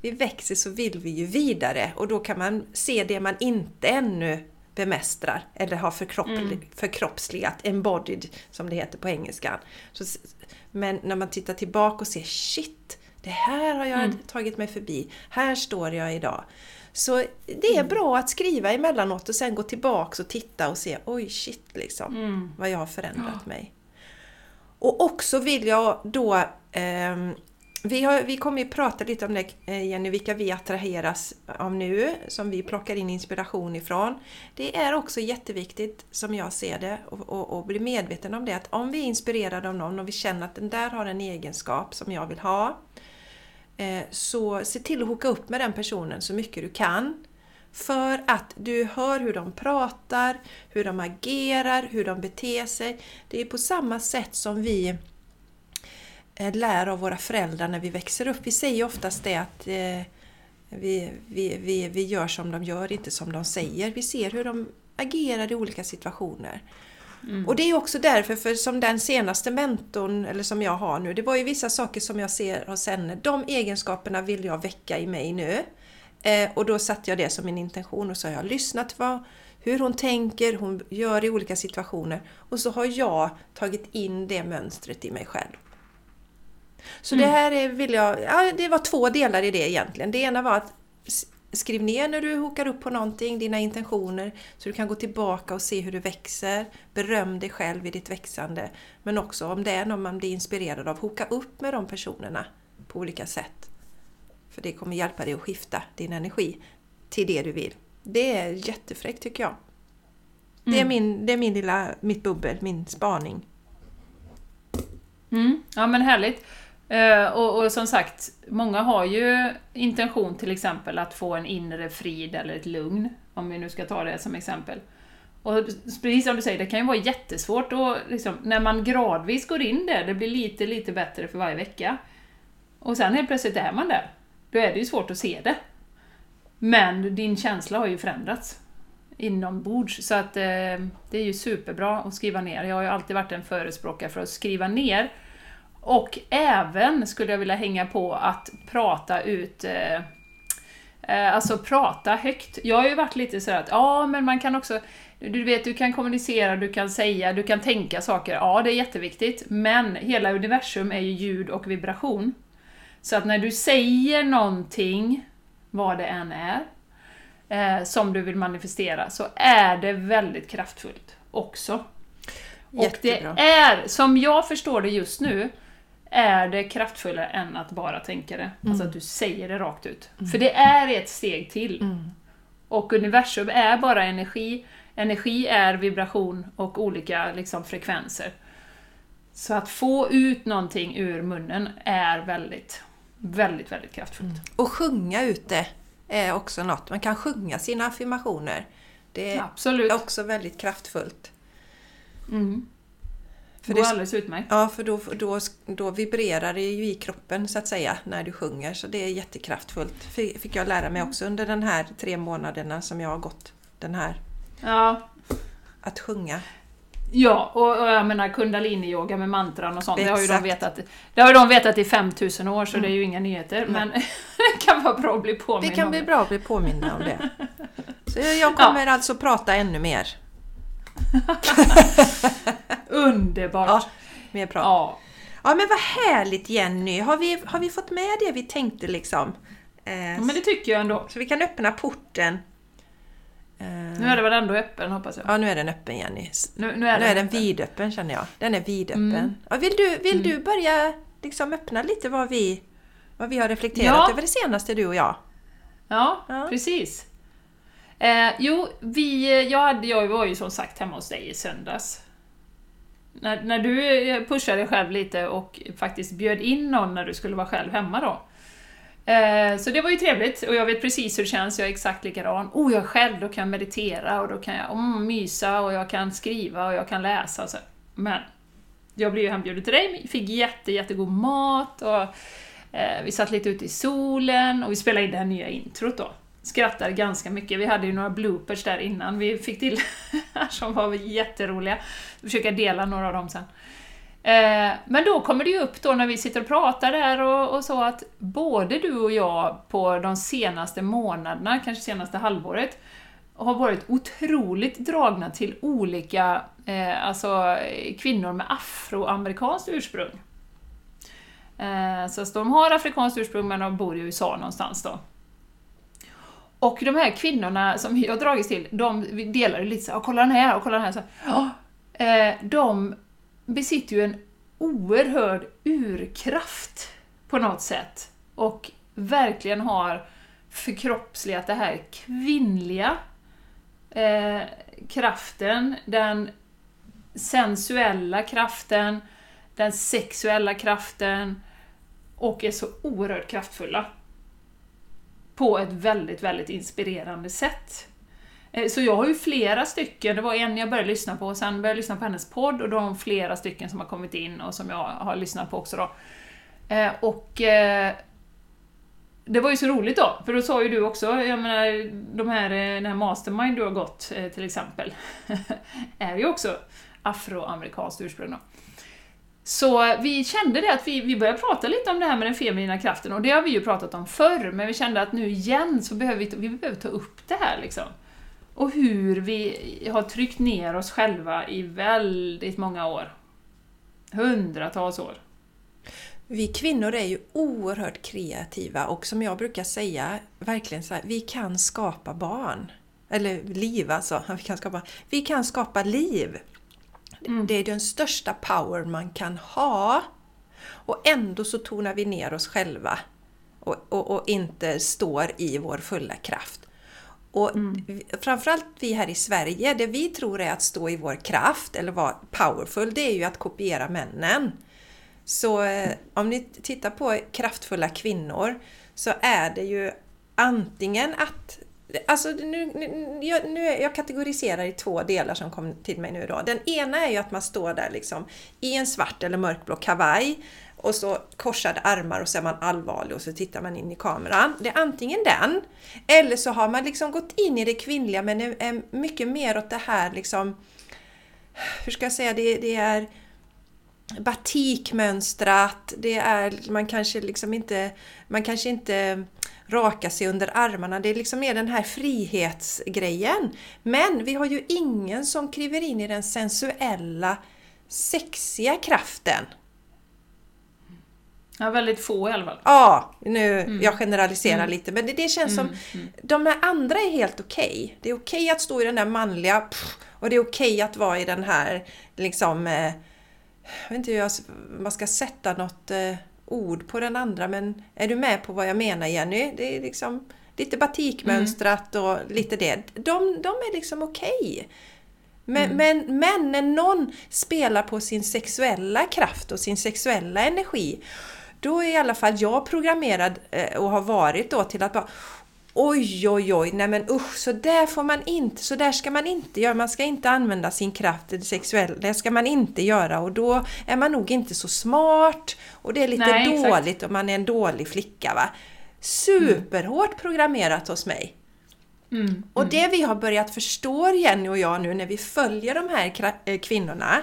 vi växer så vill vi ju vidare och då kan man se det man inte ännu bemästrar eller har förkropp, Mm. förkroppsligat, embodied som det heter på engelskan. Så, men när man tittar tillbaka och ser shit, det här har jag Mm. tagit mig förbi, här står jag idag. Så det är Mm. bra att skriva emellanåt och sen gå tillbaks och titta och se oj shit liksom Mm. vad jag har förändrat mig. Och också vill jag då ehm, vi, har, vi kommer ju prata lite om det eh, Jenny, vilka vi attraheras av nu, som vi plockar in inspiration ifrån. Det är också jätteviktigt, som jag ser det, och, och, och bli medveten om det, att om vi är inspirerade av någon och vi känner att den där har en egenskap som jag vill ha, eh, så se till att hooka upp med den personen så mycket du kan. För att du hör hur de pratar, hur de agerar, hur de beter sig. Det är på samma sätt som vi eh, lär av våra föräldrar när vi växer upp. Vi säger oftast det att eh, vi, vi, vi, vi gör som de gör, inte som de säger. Vi ser hur de agerar i olika situationer. Mm. Och det är också därför, för som den senaste mentorn, eller som jag har nu, det var ju vissa saker som jag ser hos henne. De egenskaperna vill jag väcka i mig nu. Eh, och då satte jag det som min intention och så har jag lyssnat vad, hur hon tänker, hon gör i olika situationer och så har jag tagit in det mönstret i mig själv. Så mm. det här är, vill jag, ja, det var två delar i det egentligen. Det ena var att skriv ner när du hokar upp på någonting, dina intentioner, så du kan gå tillbaka och se hur du växer. Beröm dig själv i ditt växande. Men också om det är någon man blir inspirerad av, hoka upp med de personerna på olika sätt. För det kommer hjälpa dig att skifta din energi till det du vill. Det är jättefräckt tycker jag. Det är, mm. min, det är min lilla, mitt bubbel, min spaning. Mm. Ja men härligt. Uh, och, och, som sagt, många har ju intention till exempel att få en inre frid eller ett lugn, om vi nu ska ta det som exempel. Och precis som du säger, det kan ju vara jättesvårt och liksom, när man gradvis går in där, det blir lite, lite bättre för varje vecka. Och sen helt plötsligt är man där. Då är det ju svårt att se det. Men din känsla har ju förändrats inombords, så att eh, det är ju superbra att skriva ner. Jag har ju alltid varit en förespråkare för att skriva ner och även skulle jag vilja hänga på att prata ut eh, eh Alltså prata högt. Jag har ju varit lite sådär att ja, men man kan också du vet, du kan kommunicera, du kan säga, du kan tänka saker. Ja, det är jätteviktigt. Men hela universum är ju ljud och vibration. Så att när du säger någonting, vad det än är, eh, som du vill manifestera, så är det väldigt kraftfullt också. Jättebra. Och det är, som jag förstår det just nu, är det kraftfullare än att bara tänka det. Mm. Alltså att du säger det rakt ut. Mm. För det är ett steg till. Mm. Och universum är bara energi. Energi är vibration och olika liksom, frekvenser. Så att få ut någonting ur munnen är väldigt, väldigt, väldigt kraftfullt. Mm. Och sjunga ut det är också något. Man kan sjunga sina affirmationer. Det är Absolut. också väldigt kraftfullt. Mm. För det går alldeles utmärkt. Ja, för då, då, då vibrerar det ju i kroppen så att säga när du sjunger. Så det är jättekraftfullt. Fick jag lära mig också under den här tre månaderna som jag har gått den här. Ja. Att sjunga. Ja, och, och jag menar kundalini-yoga med mantran och sånt, det har, ju de vetat, det har de vetat i 5000 år så mm. det är ju inga nyheter. Mm. Men [LAUGHS] det kan vara bra att bli påminna Det kan bli bra att bli påminna om det. [LAUGHS] Så jag kommer ja. alltså prata ännu mer. [LAUGHS] Underbart! Ja, mer prat. Ja. ja men vad härligt Jenny! Har vi, har vi fått med det vi tänkte liksom? Eh, ja, men det tycker jag ändå. Så vi kan öppna porten. Eh, nu är den väl ändå öppen hoppas jag? Ja, nu är den öppen Jenny. Nu, nu är, nu den, är den vidöppen känner jag. Den är vidöppen. Mm. Ja, vill du, vill mm. du börja liksom öppna lite vad vi, vad vi har reflekterat ja. över det senaste du och jag? Ja, ja. precis. Eh, jo, vi, jag, hade, jag var ju som sagt hemma hos dig i söndags. När, när du eh, pushade dig själv lite och faktiskt bjöd in någon när du skulle vara själv hemma då. Eh, så det var ju trevligt och jag vet precis hur det känns, jag är exakt likadan. Oh, jag är själv, då kan jag meditera och då kan jag mm, mysa och jag kan skriva och jag kan läsa. Och så. Men jag blev ju hembjuden till dig, fick jätte, jättegod mat och eh, vi satt lite ute i solen och vi spelade in det här nya introt då Skrattade ganska mycket. Vi hade ju några bloopers där innan vi fick till [LAUGHS] som var jätteroliga. Försöka dela några av dem sen. Eh, men då kommer det ju upp då när vi sitter och pratar där och, och, så att både du och jag på de senaste månaderna, kanske senaste halvåret, har varit otroligt dragna till olika eh, alltså, kvinnor med afroamerikanskt ursprung. Eh, så de har afrikanskt ursprung men de bor i USA någonstans då. Och de här kvinnorna som jag har dragits till, de delar ju lite så kolla den här och kolla den här. Så, ja, eh, de besitter ju en oerhörd urkraft på något sätt. Och verkligen har förkroppsligat det här kvinnliga eh, kraften, den sensuella kraften, den sexuella kraften och är så oerhört kraftfulla på ett väldigt, väldigt inspirerande sätt. Eh, så jag har ju flera stycken, det var en jag började lyssna på, och sen började jag lyssna på hennes podd, och då har hon flera stycken som har kommit in och som jag har lyssnat på också då. Eh, och eh, det var ju så roligt då, för då sa ju du också, jag menar, de här, den här mastermind du har gått till exempel, [LAUGHS] är ju också afroamerikanskt ursprung då. Så vi kände det att vi, vi började prata lite om det här med den feminina kraften och det har vi ju pratat om förr, men vi kände att nu igen så behöver vi, vi behöver ta upp det här liksom. Och hur vi har tryckt ner oss själva i väldigt många år. Hundratals år. Vi kvinnor är ju oerhört kreativa och som jag brukar säga, verkligen så här, vi kan skapa barn. Eller liv alltså. [LAUGHS] Vi kan skapa, vi kan skapa liv. Mm. Det är den största power man kan ha. Och ändå så tonar vi ner oss själva och, och, och inte står i vår fulla kraft. Och mm. framförallt vi här i Sverige, det vi tror är att stå i vår kraft eller vara powerful, det är ju att kopiera männen. Så eh, om ni tittar på kraftfulla kvinnor så är det ju antingen att Alltså nu, nu, jag, nu, jag kategoriserar i två delar som kom till mig nu då. Den ena är ju att man står där liksom i en svart eller mörkblå kavaj och så korsade armar och så är man allvarlig och så tittar man in i kameran. Det är antingen den, eller så har man liksom gått in i det kvinnliga men är mycket mer åt det här liksom, hur ska jag säga, det, det är batikmönstrat, det är, man kanske liksom inte, man kanske inte raka sig under armarna. Det är liksom mer den här frihetsgrejen. Men vi har ju ingen som kliver in i den sensuella, sexiga kraften. Ja, väldigt få i alla fall. Ja, nu, mm. jag generaliserar mm. lite men det, det känns mm. som mm. de här andra är helt okej. Okay. Det är okej okay att stå i den där manliga pff, och det är okej okay att vara i den här liksom eh, jag vet inte hur man ska sätta något eh, ord på den andra men är du med på vad jag menar Jenny? Det är liksom lite batikmönstrat och lite det. De, de är liksom okej. Men, mm. men, men när någon spelar på sin sexuella kraft och sin sexuella energi då är i alla fall jag programmerad eh, och har varit då till att bara Oj, oj, oj, nej men usch, så där får man inte, så där ska man inte göra. Man ska inte använda sin kraft sexuellt, det ska man inte göra och då är man nog inte så smart och det är lite nej, dåligt exakt. om man är en dålig flicka. Va? Superhårt programmerat hos mig. Mm, och mm. det vi har börjat förstå, Jenny och jag nu när vi följer de här eh, kvinnorna,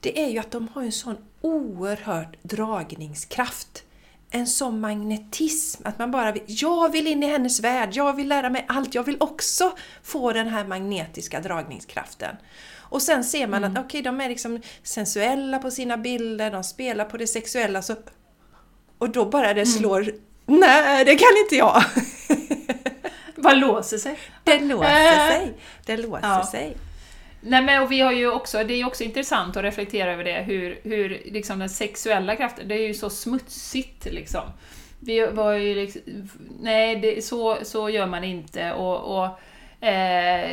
det är ju att de har en sån oerhörd dragningskraft en sån magnetism, att man bara vill, jag vill in i hennes värld, jag vill lära mig allt, jag vill också få den här magnetiska dragningskraften. Och sen ser man mm. att okej, okay, de är liksom sensuella på sina bilder, de spelar på det sexuella, så, och då bara det mm. slår, mm. nej det kan inte jag! Vad låser sig? Det låser sig! Det låser ja. sig. Nej men och vi har ju också, det är ju också intressant att reflektera över det, hur, hur liksom den sexuella kraften, det är ju så smutsigt liksom. Vi var ju liksom, nej det, så, så gör man inte och, och eh,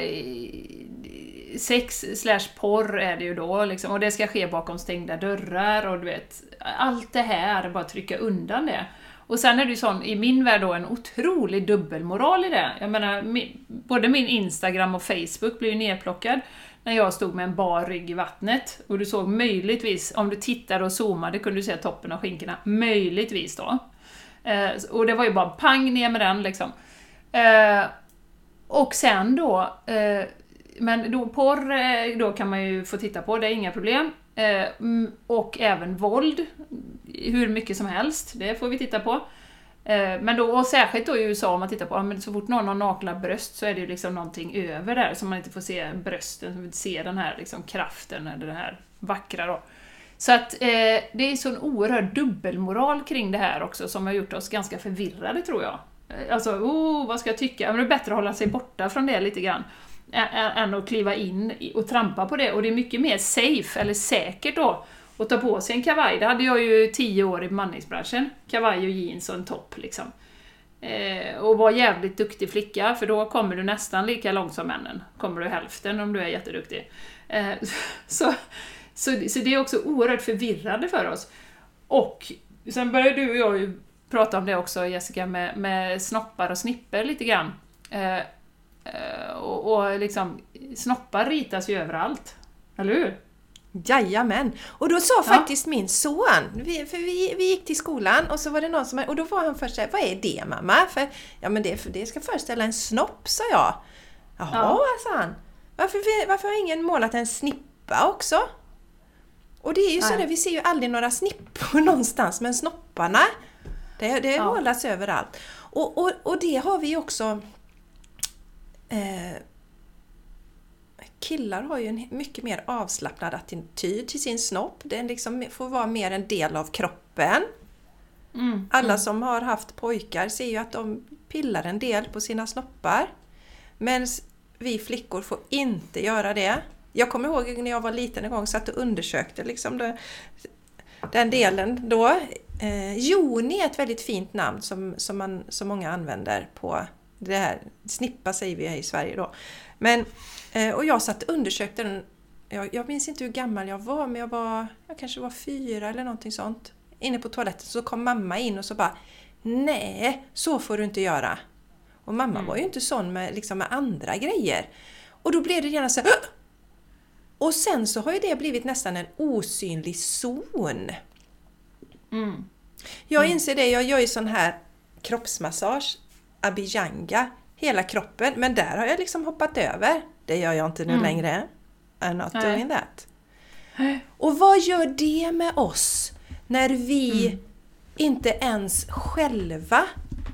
sex slash porr är det ju då liksom, och det ska ske bakom stängda dörrar och du vet, allt det här, bara trycka undan det. Och sen är det ju sån, i min värld då, en otrolig dubbelmoral i det. Jag menar, min, både min Instagram och Facebook blir ju nedplockad när jag stod med en bar rygg i vattnet. Och du såg möjligtvis, om du tittade och zoomade, kunde du se toppen av skinkorna. Möjligtvis då. Eh, och det var ju bara pang ner med den liksom. Eh, och sen då, eh, men då, porr eh, då kan man ju få titta på, det är inga problem. Eh, och även våld, hur mycket som helst, det får vi titta på. Eh, men då, och särskilt då i USA om man tittar på, men så fort någon har nakna bröst så är det ju liksom någonting över där, så man inte får se brösten, som man se den här liksom kraften, eller det här vackra då. Så att eh, det är sån oerhörd dubbelmoral kring det här också som har gjort oss ganska förvirrade tror jag. Eh, alltså, oh, vad ska jag tycka? Men det är bättre att hålla sig borta från det lite grann än att kliva in och trampa på det. Och det är mycket mer safe, eller säkert då, och ta på sig en kavaj. Det hade jag ju tio år i bemanningsbranschen. Kavaj och jeans och en topp liksom. Eh, och var jävligt duktig flicka, för då kommer du nästan lika långt som männen. Kommer du hälften om du är jätteduktig. Eh, [LAUGHS] så, så, så det är också oerhört förvirrande för oss. Och sen började du och jag ju prata om det också Jessica, med, med snoppar och snipper lite grann. Eh, eh och, och liksom, snoppar ritas ju överallt. Eller hur? Jajamän! Och då sa ja. faktiskt min son, vi, för vi, vi gick till skolan och så var det någon som, och då var han först såhär, vad är det mamma? För, ja men det, för det ska föreställa en snopp, sa jag. Jaha, ja. sa han. Varför, varför har ingen målat en snippa också? Och det är ju så där, vi ser ju aldrig några snippor [LAUGHS] någonstans, men snopparna, det, det Ja. hållas överallt. Och, och, och det har vi också... Eh, killar har ju en mycket mer avslappnad attityd till sin snopp. Den liksom får vara mer en del av kroppen. Mm. Alla som har haft pojkar ser ju att de pillar en del på sina snoppar. Men vi flickor får inte göra det. Jag kommer ihåg när jag var liten en gång satt och undersökte liksom det, den delen då. Eh, Joni är ett väldigt fint namn som, som, man, som många använder på det här. Snippa säger vi här i Sverige då. Men, eh, och jag satt och undersökte den. Jag, jag minns inte hur gammal jag var men jag var, jag kanske var fyra eller någonting sånt. Inne på toaletten så kom mamma in och så bara Nej, så får du inte göra. Och mamma Mm. var ju inte sån med, liksom med andra grejer. Och då blev det gärna så här! Och sen så har ju det blivit nästan en osynlig zon. Mm. Jag inser det, jag gör ju sån här kroppsmassage, abhyanga, hela kroppen. Men där har jag liksom hoppat över. Det gör jag inte nu Mm. längre. I'm not Nej. doing that. Och vad gör det med oss när vi Mm. inte ens själva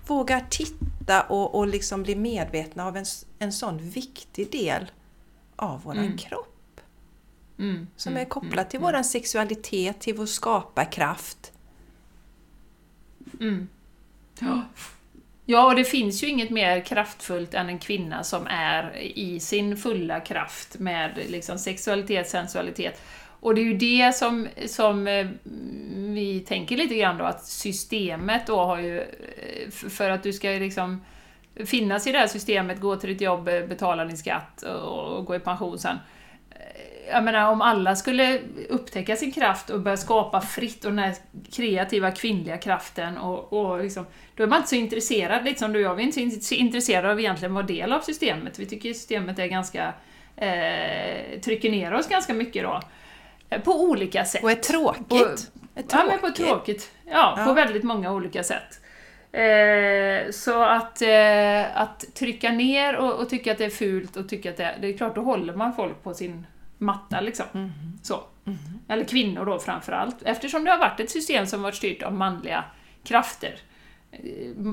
vågar titta och, och liksom bli medvetna av en, en sån viktig del av våran Mm. kropp? Mm. Som Mm. är kopplad till våran sexualitet, till vår skaparkraft. Mm. Ja ja, och det finns ju inget mer kraftfullt än en kvinna som är i sin fulla kraft med liksom sexualitet, sensualitet. Och det är ju det som, som eh, vi tänker lite grann då, att systemet då har ju, eh, för att du ska liksom finnas i det här systemet, gå till ditt jobb, eh, betala din skatt och, och gå i pension sen. Jag menar, om alla skulle upptäcka sin kraft och börja skapa fritt och den här kreativa kvinnliga kraften och, och liksom, då är man inte så intresserad, lite som du och jag, vi är inte så in- så intresserade av egentligen att vara del av systemet. Vi tycker systemet är ganska, eh, trycker ner oss ganska mycket då. Eh, På olika sätt. Och är tråkigt. Och- är Ja, men på tråkigt. Ja, Ja. på väldigt många olika sätt. Eh, så att, eh, att trycka ner och, och tycka att det är fult och tycka att det är... Det är klart, då håller man folk på sin matta liksom. Mhm. Så. Eller kvinnor då framförallt. Eftersom det har varit ett system som varit styrt av manliga krafter. Eh,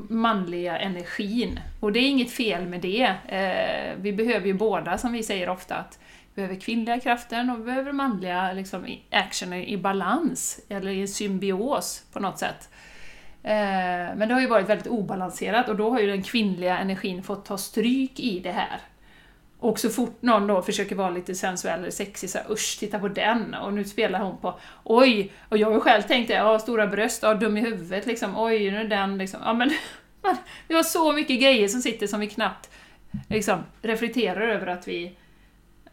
manliga energin. Och det är inget fel med det. Eh, vi behöver ju båda, som vi säger ofta, att vi behöver kvinnliga kraften och vi behöver manliga liksom, i- actionen i balans, eller i symbios på något sätt. Eh, Men det har ju varit väldigt obalanserat och då har ju den kvinnliga energin fått ta stryk i det här. Och så fort någon då försöker vara lite sensuell eller sexig så här, usch, titta på den! Och nu spelar hon på oj! Och jag har ju själv tänkt det, ja, stora bröst, ja, dum i huvudet liksom, oj, nu är den liksom, ja men [LAUGHS] vi har så mycket grejer som sitter som vi knappt liksom reflekterar över att vi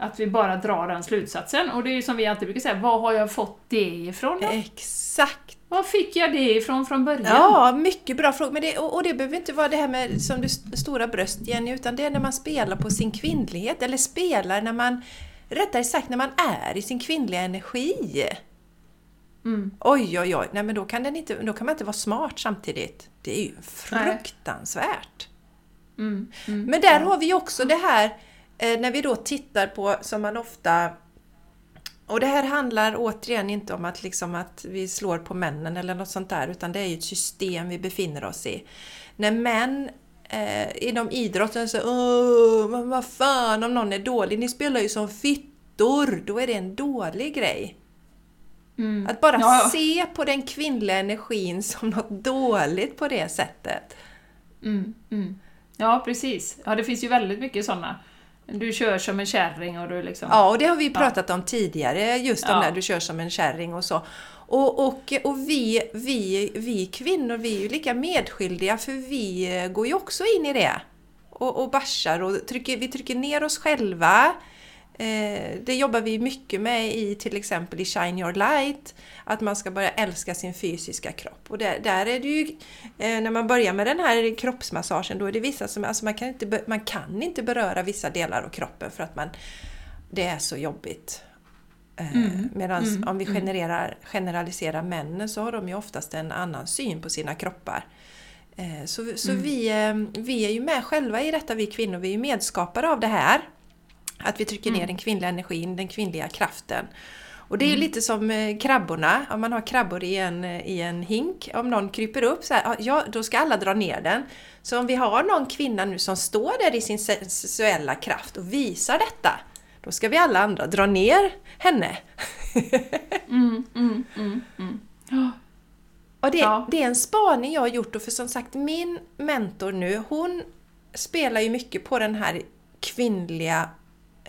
att vi bara drar den slutsatsen. Och det är ju som vi alltid brukar säga, var har jag fått det ifrån då? Exakt! Var fick jag det ifrån från början? Ja, mycket bra fråga. Men det, och, och det behöver inte vara det här med som du, stora bröst Jenny, utan det är när man spelar på sin kvinnlighet, eller spelar när man, rättare sagt när man är i sin kvinnliga energi. Mm. Oj, oj, oj, nej men då kan, den inte, då kan man inte vara smart samtidigt. Det är ju fruktansvärt. Mm. Mm. Men där har vi ju också det här när vi då tittar på som man ofta och det här handlar återigen inte om att, liksom att vi slår på männen eller något sånt där utan det är ju ett system vi befinner oss i. När män eh, inom idrotten säger Åh, men vad fan om någon är dålig, ni spelar ju som fittor, då är det en dålig grej. Mm. Att bara Ja. se på den kvinnliga energin som något dåligt på det sättet. Mm, mm. Ja, precis. Ja, det finns ju väldigt mycket sådana. Du kör som en kärring och du liksom... Ja, och det har vi pratat om tidigare, just om Ja. när du kör som en kärring och så. Och, och, och vi, vi, vi kvinnor, vi är ju lika medskyldiga för vi eh, går ju också in i det. Och, och bashar och trycker, vi trycker ner oss själva. Eh, det jobbar vi mycket med i till exempel i Shine Your Light. Att man ska börja älska sin fysiska kropp. Och där, där är det ju, eh, när man börjar med den här kroppsmassagen, då är det vissa som, alltså man kan inte, man kan inte beröra vissa delar av kroppen för att man, det är så jobbigt. Eh, Mm, Medan mm, om vi mm. genererar, generaliserar männen så har de ju oftast en annan syn på sina kroppar. Så, så Mm. vi, vi är ju med själva i detta, vi kvinnor, vi är ju medskapare av det här. Att vi trycker ner Mm. den kvinnliga energin, den kvinnliga kraften. Och det är ju lite som eh, krabborna, om man har krabbor i en, eh, i en hink, om någon kryper upp så här, ja, då ska alla dra ner den. Så om vi har någon kvinna nu som står där i sin sensuella kraft och visar detta, då ska vi alla andra dra ner henne. [LAUGHS] Mm, mm, mm, mm. Ja. Och det, Ja. det är en spaning jag har gjort och för som sagt min mentor nu, hon spelar ju mycket på den här kvinnliga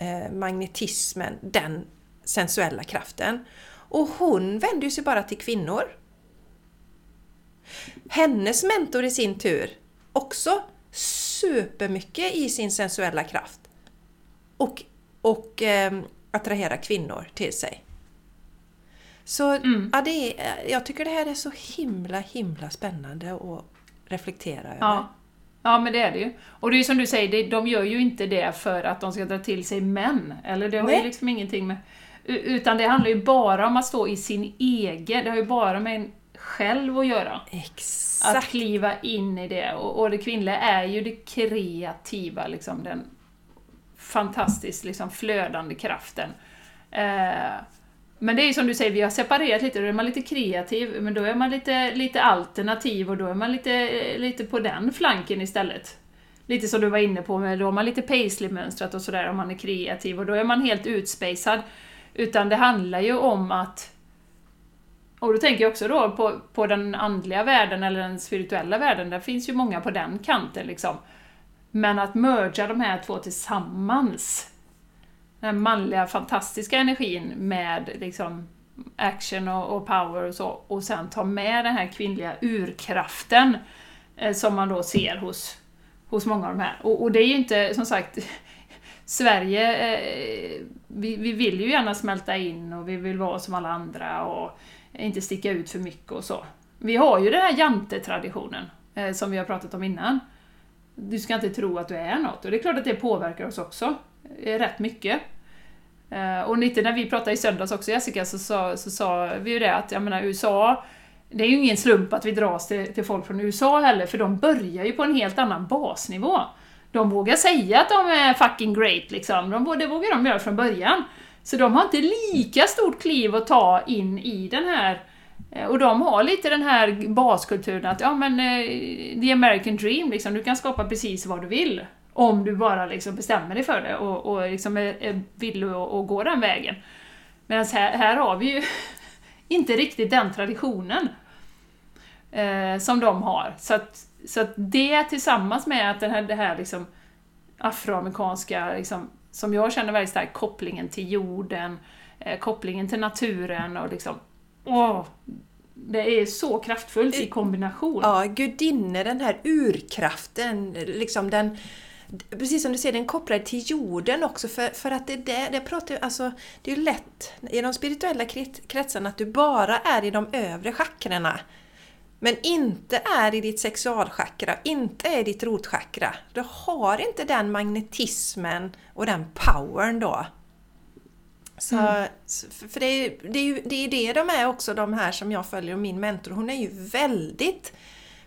eh, magnetismen, den sensuella kraften. Och hon vänder ju sig bara till kvinnor. Hennes mentor i sin tur, också supermycket i sin sensuella kraft. Och, och eh, attraherar kvinnor till sig. Så Mm. ja, det är, jag tycker det här är så himla, himla spännande att reflektera över. Ja. Ja, men det är det ju. Och det är ju som du säger, de gör ju inte det för att de ska dra till sig män. Eller det har ju Nej. liksom ingenting med... Utan det handlar ju bara om att stå i sin egen... Det har ju bara med en själv att göra. Att Exakt! kliva in i det. Och, och det kvinnliga är ju det kreativa, liksom den fantastiskt liksom flödande kraften. Eh, men det är ju som du säger, vi har separerat lite, då är man lite kreativ, men då är man lite, lite alternativ och då är man lite, eh, lite på den flanken istället. Lite som du var inne på, med, då har man lite paisley-mönstrat och sådär om man är kreativ och då är man helt utspejsad. Utan det handlar ju om att och då tänker jag också då på, på den andliga världen eller den spirituella världen, där finns ju många på den kanten liksom. Men att merga de här två tillsammans, den manliga fantastiska energin med liksom action och, och power och så, och sen ta med den här kvinnliga urkraften eh, som man då ser hos, hos många av de här. Och, och det är ju inte, som sagt, [LAUGHS] Sverige, eh, vi, vi vill ju gärna smälta in och vi vill vara som alla andra och inte sticka ut för mycket och så. Vi har ju den här jantetraditionen eh, som vi har pratat om innan. Du ska inte tro att du är något och det är klart att det påverkar oss också eh, rätt mycket. Eh, och lite när vi pratade i söndags också Jessica så sa, så sa vi ju det att jag menar USA det är ju ingen slump att vi dras till, till folk från USA heller för de börjar ju på en helt annan basnivå. De vågar säga att de är fucking great liksom, de, det vågar de göra från början. Så de har inte lika stort kliv att ta in i den här eh, och de har lite den här baskulturen att ja men eh, the American dream, liksom, du kan skapa precis vad du vill. Om du bara liksom bestämmer dig för det och, och liksom är, är villig att, gå den vägen. Medan här, här har vi ju [LAUGHS] inte riktigt den traditionen eh, som de har. Så att, så att det tillsammans med att den här, det här liksom afroamerikanska, liksom, som jag känner väldigt starkt, kopplingen till jorden, eh, kopplingen till naturen och liksom, åh, det är så kraftfullt i kombination. Ja, gudinne, den här urkraften, liksom den Precis som du säger, den kopplar till jorden också för, för att det, det, det pratar alltså det är ju lätt i de spirituella kret- kretsarna att du bara är i de övre chakrarna. Men inte är i ditt sexualchakra, inte är i ditt rotchakra. Du har inte den magnetismen och den powern då. Så, så- för det är, det är det, är det de är också, de här som jag följer och min mentor. Hon är ju väldigt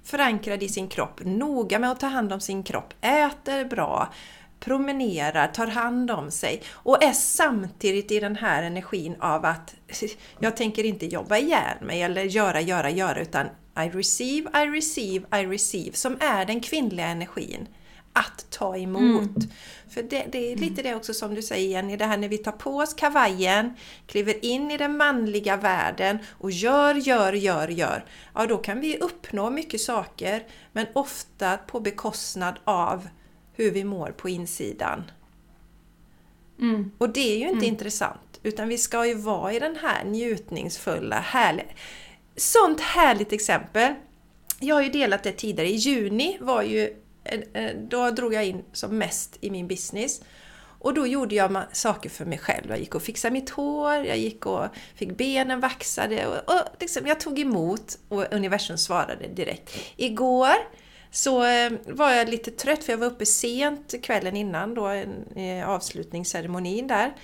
förankrad i sin kropp, noga med att ta hand om sin kropp, äter bra, promenerar, tar hand om sig och är samtidigt i den här energin av att [LAUGHS] jag tänker inte jobba ihjäl mig eller göra, göra, göra utan I receive, I receive, I receive som är den kvinnliga energin. Att ta emot. Mm. För det, det är lite det också som du säger Jenny, det här när vi tar på oss kavajen, kliver in i den manliga världen och gör, gör, gör, gör. Ja, då kan vi uppnå mycket saker, men ofta på bekostnad av hur vi mår på insidan. Mm. Och det är ju inte intressant, utan vi ska ju vara i den här njutningsfulla, härliga... Sånt härligt exempel! Jag har ju delat det tidigare. I juni var ju... Eh, då drog jag in som mest i min business. Och då gjorde jag saker för mig själv. Jag gick och fixade mitt hår, jag gick och fick benen vaxade. Och, och liksom, jag tog emot och universum svarade direkt. Igår så eh, var jag lite trött för jag var uppe sent kvällen innan då, eh, avslutningsceremonin där.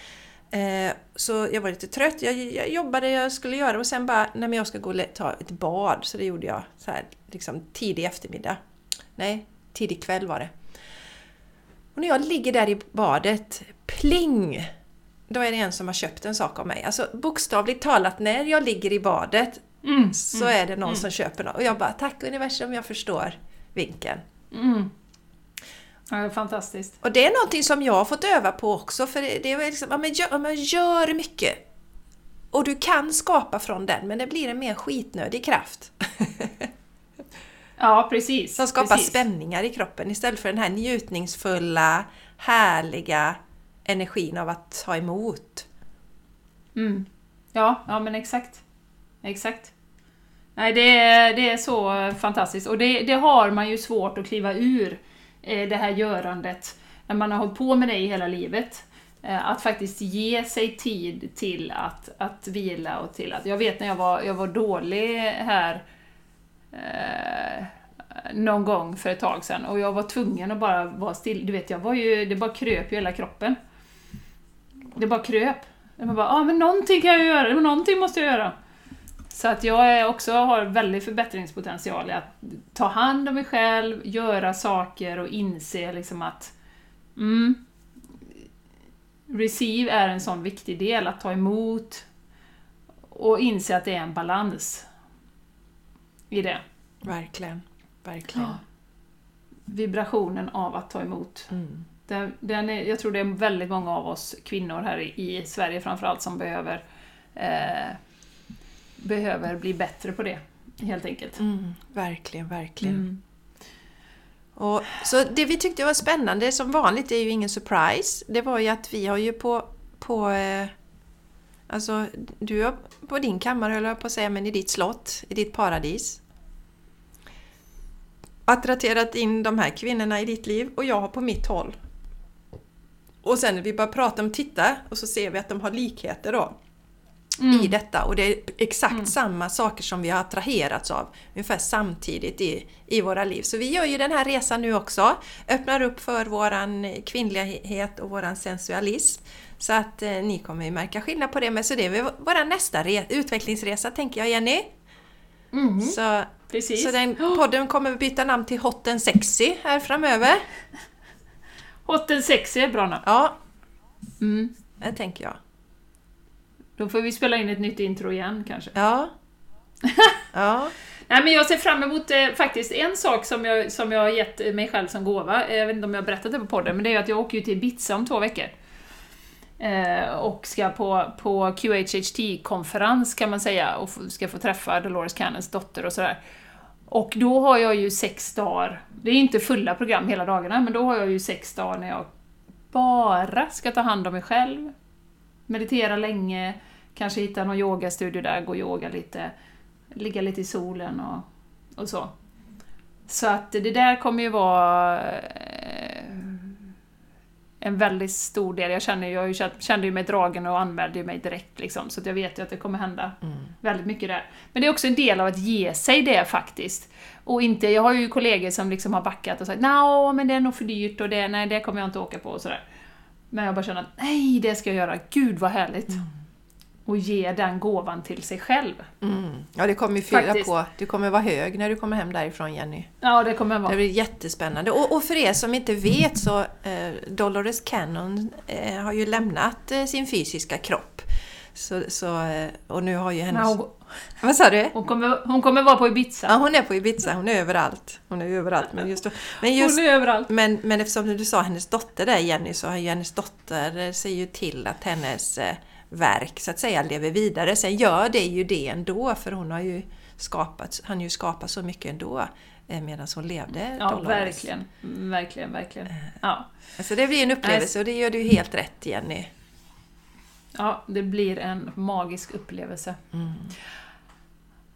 Så jag var lite trött, jag, jag jobbade, jag skulle göra och sen bara, nej men jag ska gå och ta ett bad. Så det gjorde jag så här, liksom tidig eftermiddag. Nej, tidig kväll var det. Och när jag ligger där i badet, pling! då är det en som har köpt en sak av mig. Alltså bokstavligt talat, när jag ligger i badet Mm. så är det någon som köper något. Och jag bara, tack universum, jag förstår vinkeln. Mm. Ja, det är fantastiskt. Och det är någonting som jag har fått öva på också, för det är liksom, ja, men gör, men gör mycket. Och du kan skapa från den, men det blir en mer skitnödig kraft. [LAUGHS] Ja, precis. Som skapar precis. spänningar i kroppen istället för den här njutningsfulla, härliga energin av att ta emot. Mm. Ja, ja men exakt. Exakt. Nej, det är, det är så fantastiskt. Och det, det har man ju svårt att kliva ur, eh, det här görandet, när man har hållit på med det i hela livet. Eh, Att faktiskt ge sig tid till att, att vila och till att... Jag vet när jag var, jag var dålig här eh, någon gång för ett tag sedan och jag var tvungen att bara vara still. Du vet, jag var ju, det bara kröp i hela kroppen. Det bara kröp. Jag bara, ah, men någonting kan jag göra, någonting måste jag göra. Så att jag är också har väldigt förbättringspotential i att ta hand om mig själv, göra saker och inse liksom att mm, Receive är en sån viktig del, att ta emot och inse att det är en balans i det. Verkligen. Verkligen. Vibrationen av att ta emot. Mm. Den, den är, jag tror det är väldigt många av oss kvinnor här i, i Sverige framförallt som behöver eh, behöver bli bättre på det, helt enkelt. Mm. Verkligen, verkligen. Mm. Och, så det vi tyckte var spännande, som vanligt är ju ingen surprise, det var ju att vi har ju på, på eh, Alltså, du har på din kammare höll jag på att säga, men i ditt slott, i ditt paradis. Attraherat in de här kvinnorna i ditt liv och jag har på mitt håll. Och sen vi bara pratar om titta och så ser vi att de har likheter då i detta och det är exakt samma saker som vi har attraherats av ungefär samtidigt i, i våra liv. Så vi gör ju den här resan nu också, öppnar upp för våran kvinnlighet och våran sensualism. Så att eh, ni kommer ju märka skillnad på det, men så det är vår nästa re- utvecklingsresa tänker jag Jenny. Mm. Så, Precis. så den podden kommer byta namn till Hot and Sexy här framöver. Hot and sexy är bra namn. Ja, Mm. det tänker jag. Då får vi spela in ett nytt intro igen kanske. Ja. [LAUGHS] Ja. Nej men jag ser fram emot eh, faktiskt en sak som jag, som jag har gett mig själv som gåva, Eh, jag vet inte om jag har berättat det på podden, men det är att jag åker ju till Ibiza om två veckor. Eh, och ska på, på QHHT-konferens kan man säga, och ska få träffa Dolores Cannons dotter och sådär. Och då har jag ju sex dagar, det är inte fulla program hela dagarna, men då har jag ju sex dagar när jag bara ska ta hand om mig själv, meditera länge, kanske hitta någon yogastudio där, gå och yoga lite, ligga lite i solen och, och så. Så att det där kommer ju vara eh, en väldigt stor del. Jag känner, jag kände ju mig dragen och anmälde mig direkt liksom, så jag vet ju att det kommer hända väldigt mycket där. Men det är också en del av att ge sig det faktiskt. Och inte, jag har ju kollegor som liksom har backat och sagt nej men det är nog för dyrt och det, nej det kommer jag inte åka på och sådär. Men jag bara känner att nej, det ska jag göra. Gud vad härligt! Och ge den gåvan till sig själv. Mm. Ja, det kommer ju fylla Faktiskt. på. Du kommer vara hög när du kommer hem därifrån Jenny. Ja, det kommer jag Det vara. blir jättespännande. Och, och för er som inte vet så eh, Dolores Cannon eh, har ju lämnat eh, sin fysiska kropp. Så, så, eh, och nu har ju hennes... Hon, Vad sa du? hon, kommer, hon kommer vara på Ibiza. Ja, hon är på Ibiza, hon är överallt. Hon är överallt. Men, just, men, just, Hon är överallt. men, men eftersom du sa hennes dotter där Jenny, så har ju hennes dotter eh, ser ju till att hennes eh, verk så att säga lever vidare. Sen gör det ju det ändå, för hon har ju skapat, han ju skapat så mycket ändå eh, medan hon levde. Ja, Dolores. verkligen. Verkligen, verkligen. Ja. Alltså det blir en upplevelse och det gör du helt rätt Jenny. ja, det blir en magisk upplevelse.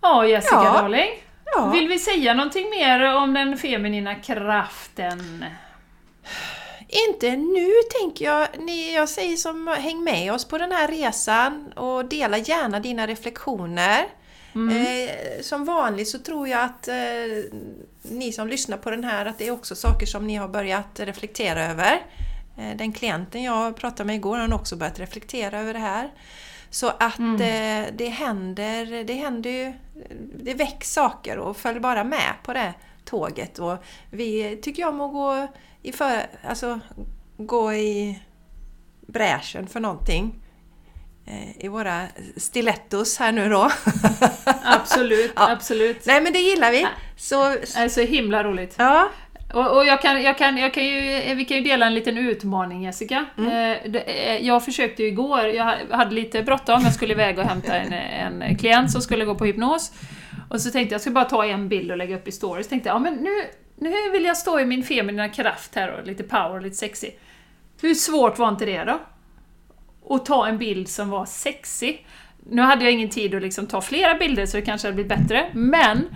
Ja, Jessica Ja. darling. Ja. Vill vi säga någonting mer om den feminina kraften? Inte nu tänker jag. Ni, jag säger som häng med oss på den här resan och dela gärna dina reflektioner. Eh, som vanligt så tror jag att eh, ni som lyssnar på den här att det är också saker som ni har börjat reflektera över. Eh, den klienten jag pratade med igår har också börjat reflektera över det här. Så att eh, det händer, det händer ju, det väcks saker och följ bara med på det tåget. Och vi tycker jag om att gå i, för, alltså, gå i bräschen för någonting. eh, i våra stilettos här nu då. [LAUGHS] Absolut, Ja. absolut. Nej men det gillar vi. Nej. Så, Det är så himla roligt. ja, Och, och jag kan, jag kan, jag kan ju, vi kan ju dela en liten utmaning Jessica. Mm. Eh, eh, jag försökte ju igår, jag hade lite bråttom, jag skulle iväg och hämta en, en klient som skulle gå på hypnos. Och så tänkte jag, jag ska bara ta en bild och lägga upp i stories. Tänkte jag, ja men nu, nu vill jag stå i min feminina kraft här och lite power lite sexy. Hur svårt var inte det då? Att ta en bild som var sexy. Nu hade jag ingen tid att liksom ta flera bilder så det kanske hade blivit bättre, men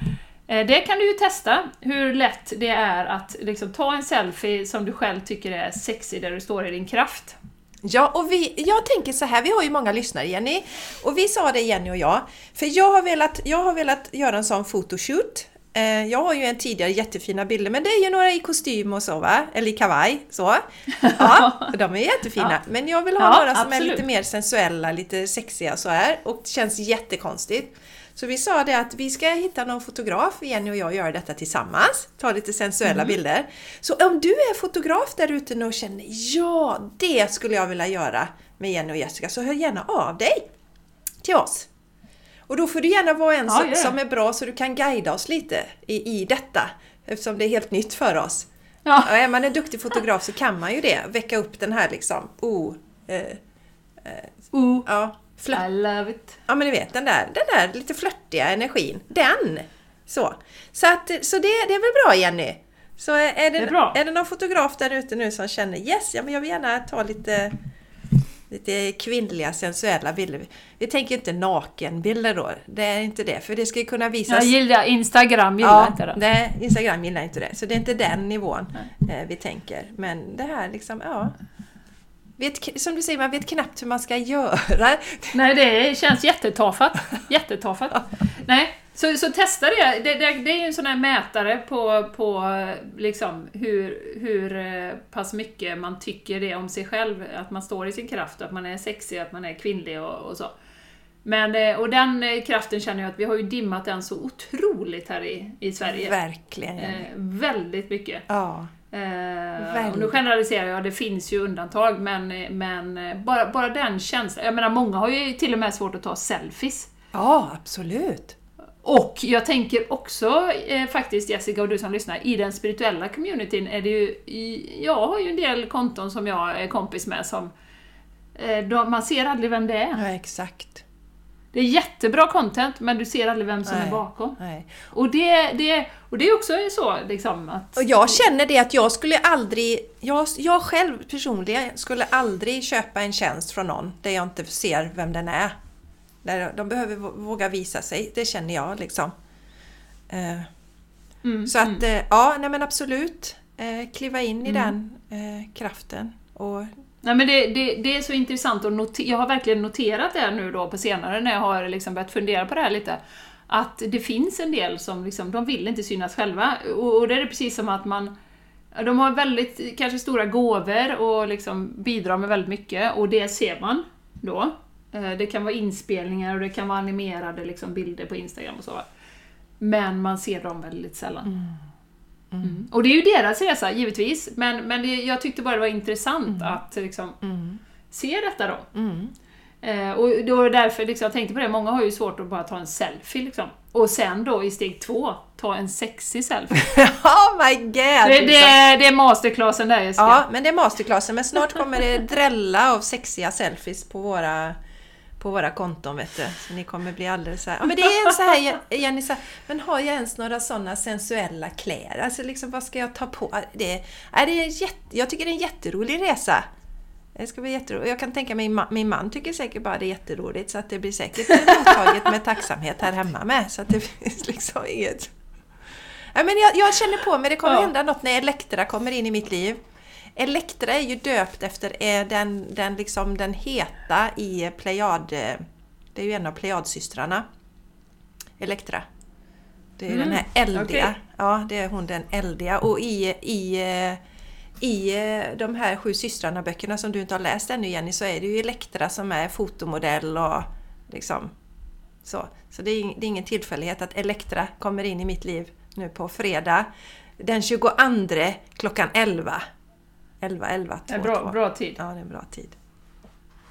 eh, det kan du ju testa, hur lätt det är att liksom ta en selfie som du själv tycker är sexy, där du står i din kraft. Ja, och vi, jag tänker så här, vi har ju många lyssnare Jenny, och vi sa det Jenny och jag, för jag har velat, jag har velat göra en sån fotoshoot Eh, Jag har ju en tidigare jättefina bilder, men det är ju några i kostym och så va? Eller i kavaj, så. [LAUGHS] Ja, de är jättefina. Ja. Men jag vill ha Ja, några som är absolut. lite mer sensuella, lite sexiga så här. Och det känns jättekonstigt. Så vi sa det att vi ska hitta någon fotograf, Jenny och jag, göra detta tillsammans. Ta lite sensuella bilder. Så om du är fotograf där ute och känner ja, det skulle jag vilja göra med Jenny och Jessica, så hör gärna av dig till oss. Och då får du gärna vara en Ja, som, är bra så du kan guida oss lite i, i detta. Eftersom det är helt nytt för oss. Ja. Ja, är man en duktig fotograf så kan man ju det. Väcka upp den här liksom, oh, eh, Ooh, ja, flört. I love it. Ja men ni vet den där, den där lite flörtiga energin. Den! Så, så, att, så det, det är väl bra Jenny? Så är det, Det är är det någon fotograf där ute nu som känner yes, ja, men jag vill gärna ta lite, lite kvinnliga sensuella bilder. Vi tänker inte nakenbilder då, det är inte det, för det ska ju kunna visas... Jag gillar Instagram, gillar Ja, inte det. det, Instagram gillar inte det. Så det är inte den nivån eh, vi tänker. Men det här liksom, ja. Vet, som du säger, man vet knappt hur man ska göra. Nej, det känns jättetafatt. Jättetafatt. Nej, så, så testa det. Det, det. det är ju en sån här mätare på, på liksom hur, hur eh, pass mycket man tycker det om sig själv, att man står i sin kraft, att man är sexig, att man är kvinnlig och, och så. Men, eh, och den eh, kraften känner jag att vi har ju dimmat den så otroligt här i, i Sverige. Verkligen. Eh, väldigt mycket. Ja. Eh, och nu generaliserar jag, det finns ju undantag, men, men bara, bara den känslan. Jag menar, många har ju till och med svårt att ta selfies. ja, absolut. Och jag tänker också eh, faktiskt, Jessica och du som lyssnar, i den spirituella communityn är det ju... I, jag har ju en del konton som jag är kompis med som... Eh, de, man ser aldrig vem det är. Ja, exakt. Det är jättebra content, men du ser aldrig vem som Nej. är bakom. Nej. Och det, det, och det är också så liksom att... Och jag känner det att jag skulle aldrig, jag, jag själv personligen skulle aldrig köpa en tjänst från någon där jag inte ser vem den är. Där de behöver vå- våga visa sig, det känner jag liksom. Eh, Mm, Så att, eh, ja, nej men absolut. Eh, kliva in i den eh, kraften. Och, Nej men det, det, det är så intressant notera, jag har verkligen noterat det nu då på senare när jag har liksom börjat fundera på det här lite. Att det finns en del som liksom, de vill inte synas själva. Och, och det är precis som att man de har väldigt kanske stora gåvor och liksom bidrar med väldigt mycket och det ser man då. Eh, Det kan vara inspelningar och det kan vara animerade liksom bilder på Instagram och så. Men man ser dem väldigt sällan. Mm. Och det är ju deras resa, givetvis. Men, men det, jag tyckte bara det var intressant att liksom, se detta då. mm. Eh, och då är det därför liksom, jag tänkte på det, många har ju svårt att bara ta en selfie. Liksom. Och sen då i steg två, ta en sexig selfie. [LAUGHS] oh my god! det, det, är- det är masterclassen där Jessica. Ja, men det är masterclassen. Men snart kommer det drälla av sexiga selfies på våra, på våra konton, vet du. Så ni kommer bli alldeles så här. Ja, men det är en så här, [LAUGHS] Jenny, så här, men har jag ens några sådana sensuella kläder? Alltså liksom, vad ska jag ta på? Det, är, det är jätte, jag tycker det är en jätterolig resa. Det ska bli jätteroligt. Jag kan tänka mig, min ma- min man tycker säkert bara det är jätteroligt, så att det blir säkert [LAUGHS] mottaget med tacksamhet här hemma med. Så att det [LAUGHS] finns liksom inget... Ja, men jag, jag känner på mig, det kommer Ja. hända något när Elektra kommer in i mitt liv. Elektra är ju döpt efter eh, den, den, liksom, den heta i Plejad... eh, Det är ju en av Plejadsystrarna. Elektra. Det är Mm, den här eldiga. okej. Ja, det är hon den eldiga. Och i, i, eh, i de här Sju systrarna-böckerna som du inte har läst ännu Jenny, så är det ju Elektra som är fotomodell och liksom så. Så det är, det är ingen tillfällighet att Elektra kommer in i mitt liv nu på fredag den 22 klockan 11. 11, 11, 2, Det är bra, bra tid. Ja, det är en bra tid.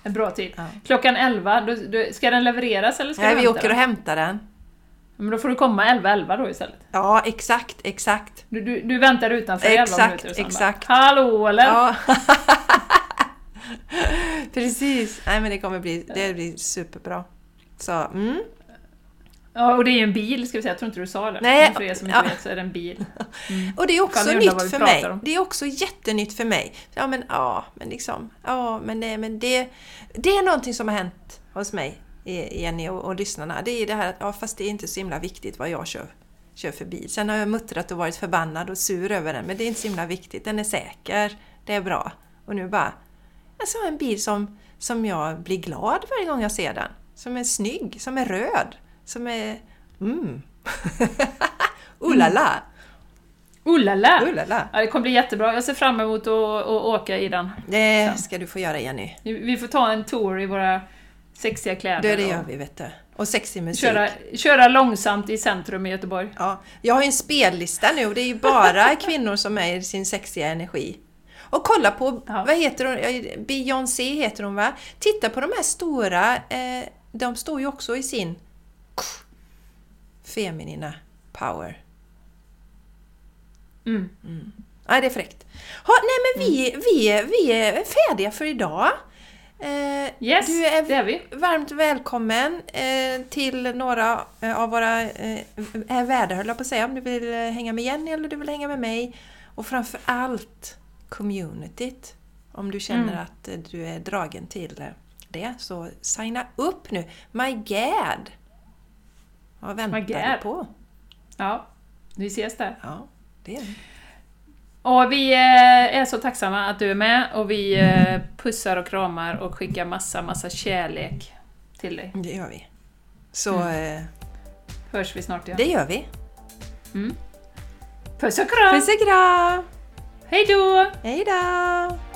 En bra tid. Ja. Klockan 11, då, då, ska den levereras eller ska Nej, vi åker och den? hämtar den. Men då får du komma 11.11 då istället. Ja, exakt, exakt. Du, du, du väntar utanför i 11 Exakt, minuter och sen exakt. Bara, Hallå eller? Ja. [LAUGHS] Precis. Nej, men det kommer bli, det blir superbra. Så, mm. Ja, och det är ju en bil ska vi säga, jag tror inte du sa det. Nej, Men för er som inte ja. vet så är det en bil. [LAUGHS] Och det är också nytt för mig. om. Det är också jättenytt för mig. Ja, men ja, men liksom, ja, men nej, men det, det är någonting som har hänt hos mig, eh, Jenny och, och lyssnarna. Det är det här att, ja, fast det är inte så himla viktigt vad jag kör, kör för bil. Sen har jag muttrat och varit förbannad och sur över den, men det är inte så himla viktigt. Den är säker, det är bra. Och nu bara, alltså en bil som, som jag blir glad varje gång jag ser den. Som är snygg, som är röd, som är... Mm! oh la la! Oh la la! Oh la la! Ja, det kommer bli jättebra. Jag ser fram emot att, att åka i den. Det ska du få göra Jenny. Vi får ta en tour i våra sexiga kläder. Det, det gör vi vet du. Och sexig musik. Köra, köra långsamt i centrum i Göteborg. Ja, jag har ju en spellista nu och det är ju bara [LAUGHS] kvinnor som är i sin sexiga energi. Och kolla på, Ja. vad heter hon, Beyoncé heter hon va? Titta på de här stora, eh, de står ju också i sin feminina power. Mm. Nej, det är fräckt. Ha, nej men vi, vi, vi är färdiga för idag. Eh, Yes, du är det är vi. varmt välkommen eh, till några eh, av våra eh, eh, värdar, höll jag på att säga, om du vill eh, hänga med Jenny eller du vill hänga med mig. Och framför allt communityt. Om du känner Mm. att du är dragen till det, så signa upp nu. My God! Vad väntar My du på? Ja, vi ses där. Ja, det är Och vi eh, är så tacksamma att du är med och vi eh, pussar och kramar och skickar massa, massa kärlek till dig. det gör vi. Så eh, Hörs vi snart igen. det gör vi. Puss och kram! Puss och kram! Hej då! Hej då!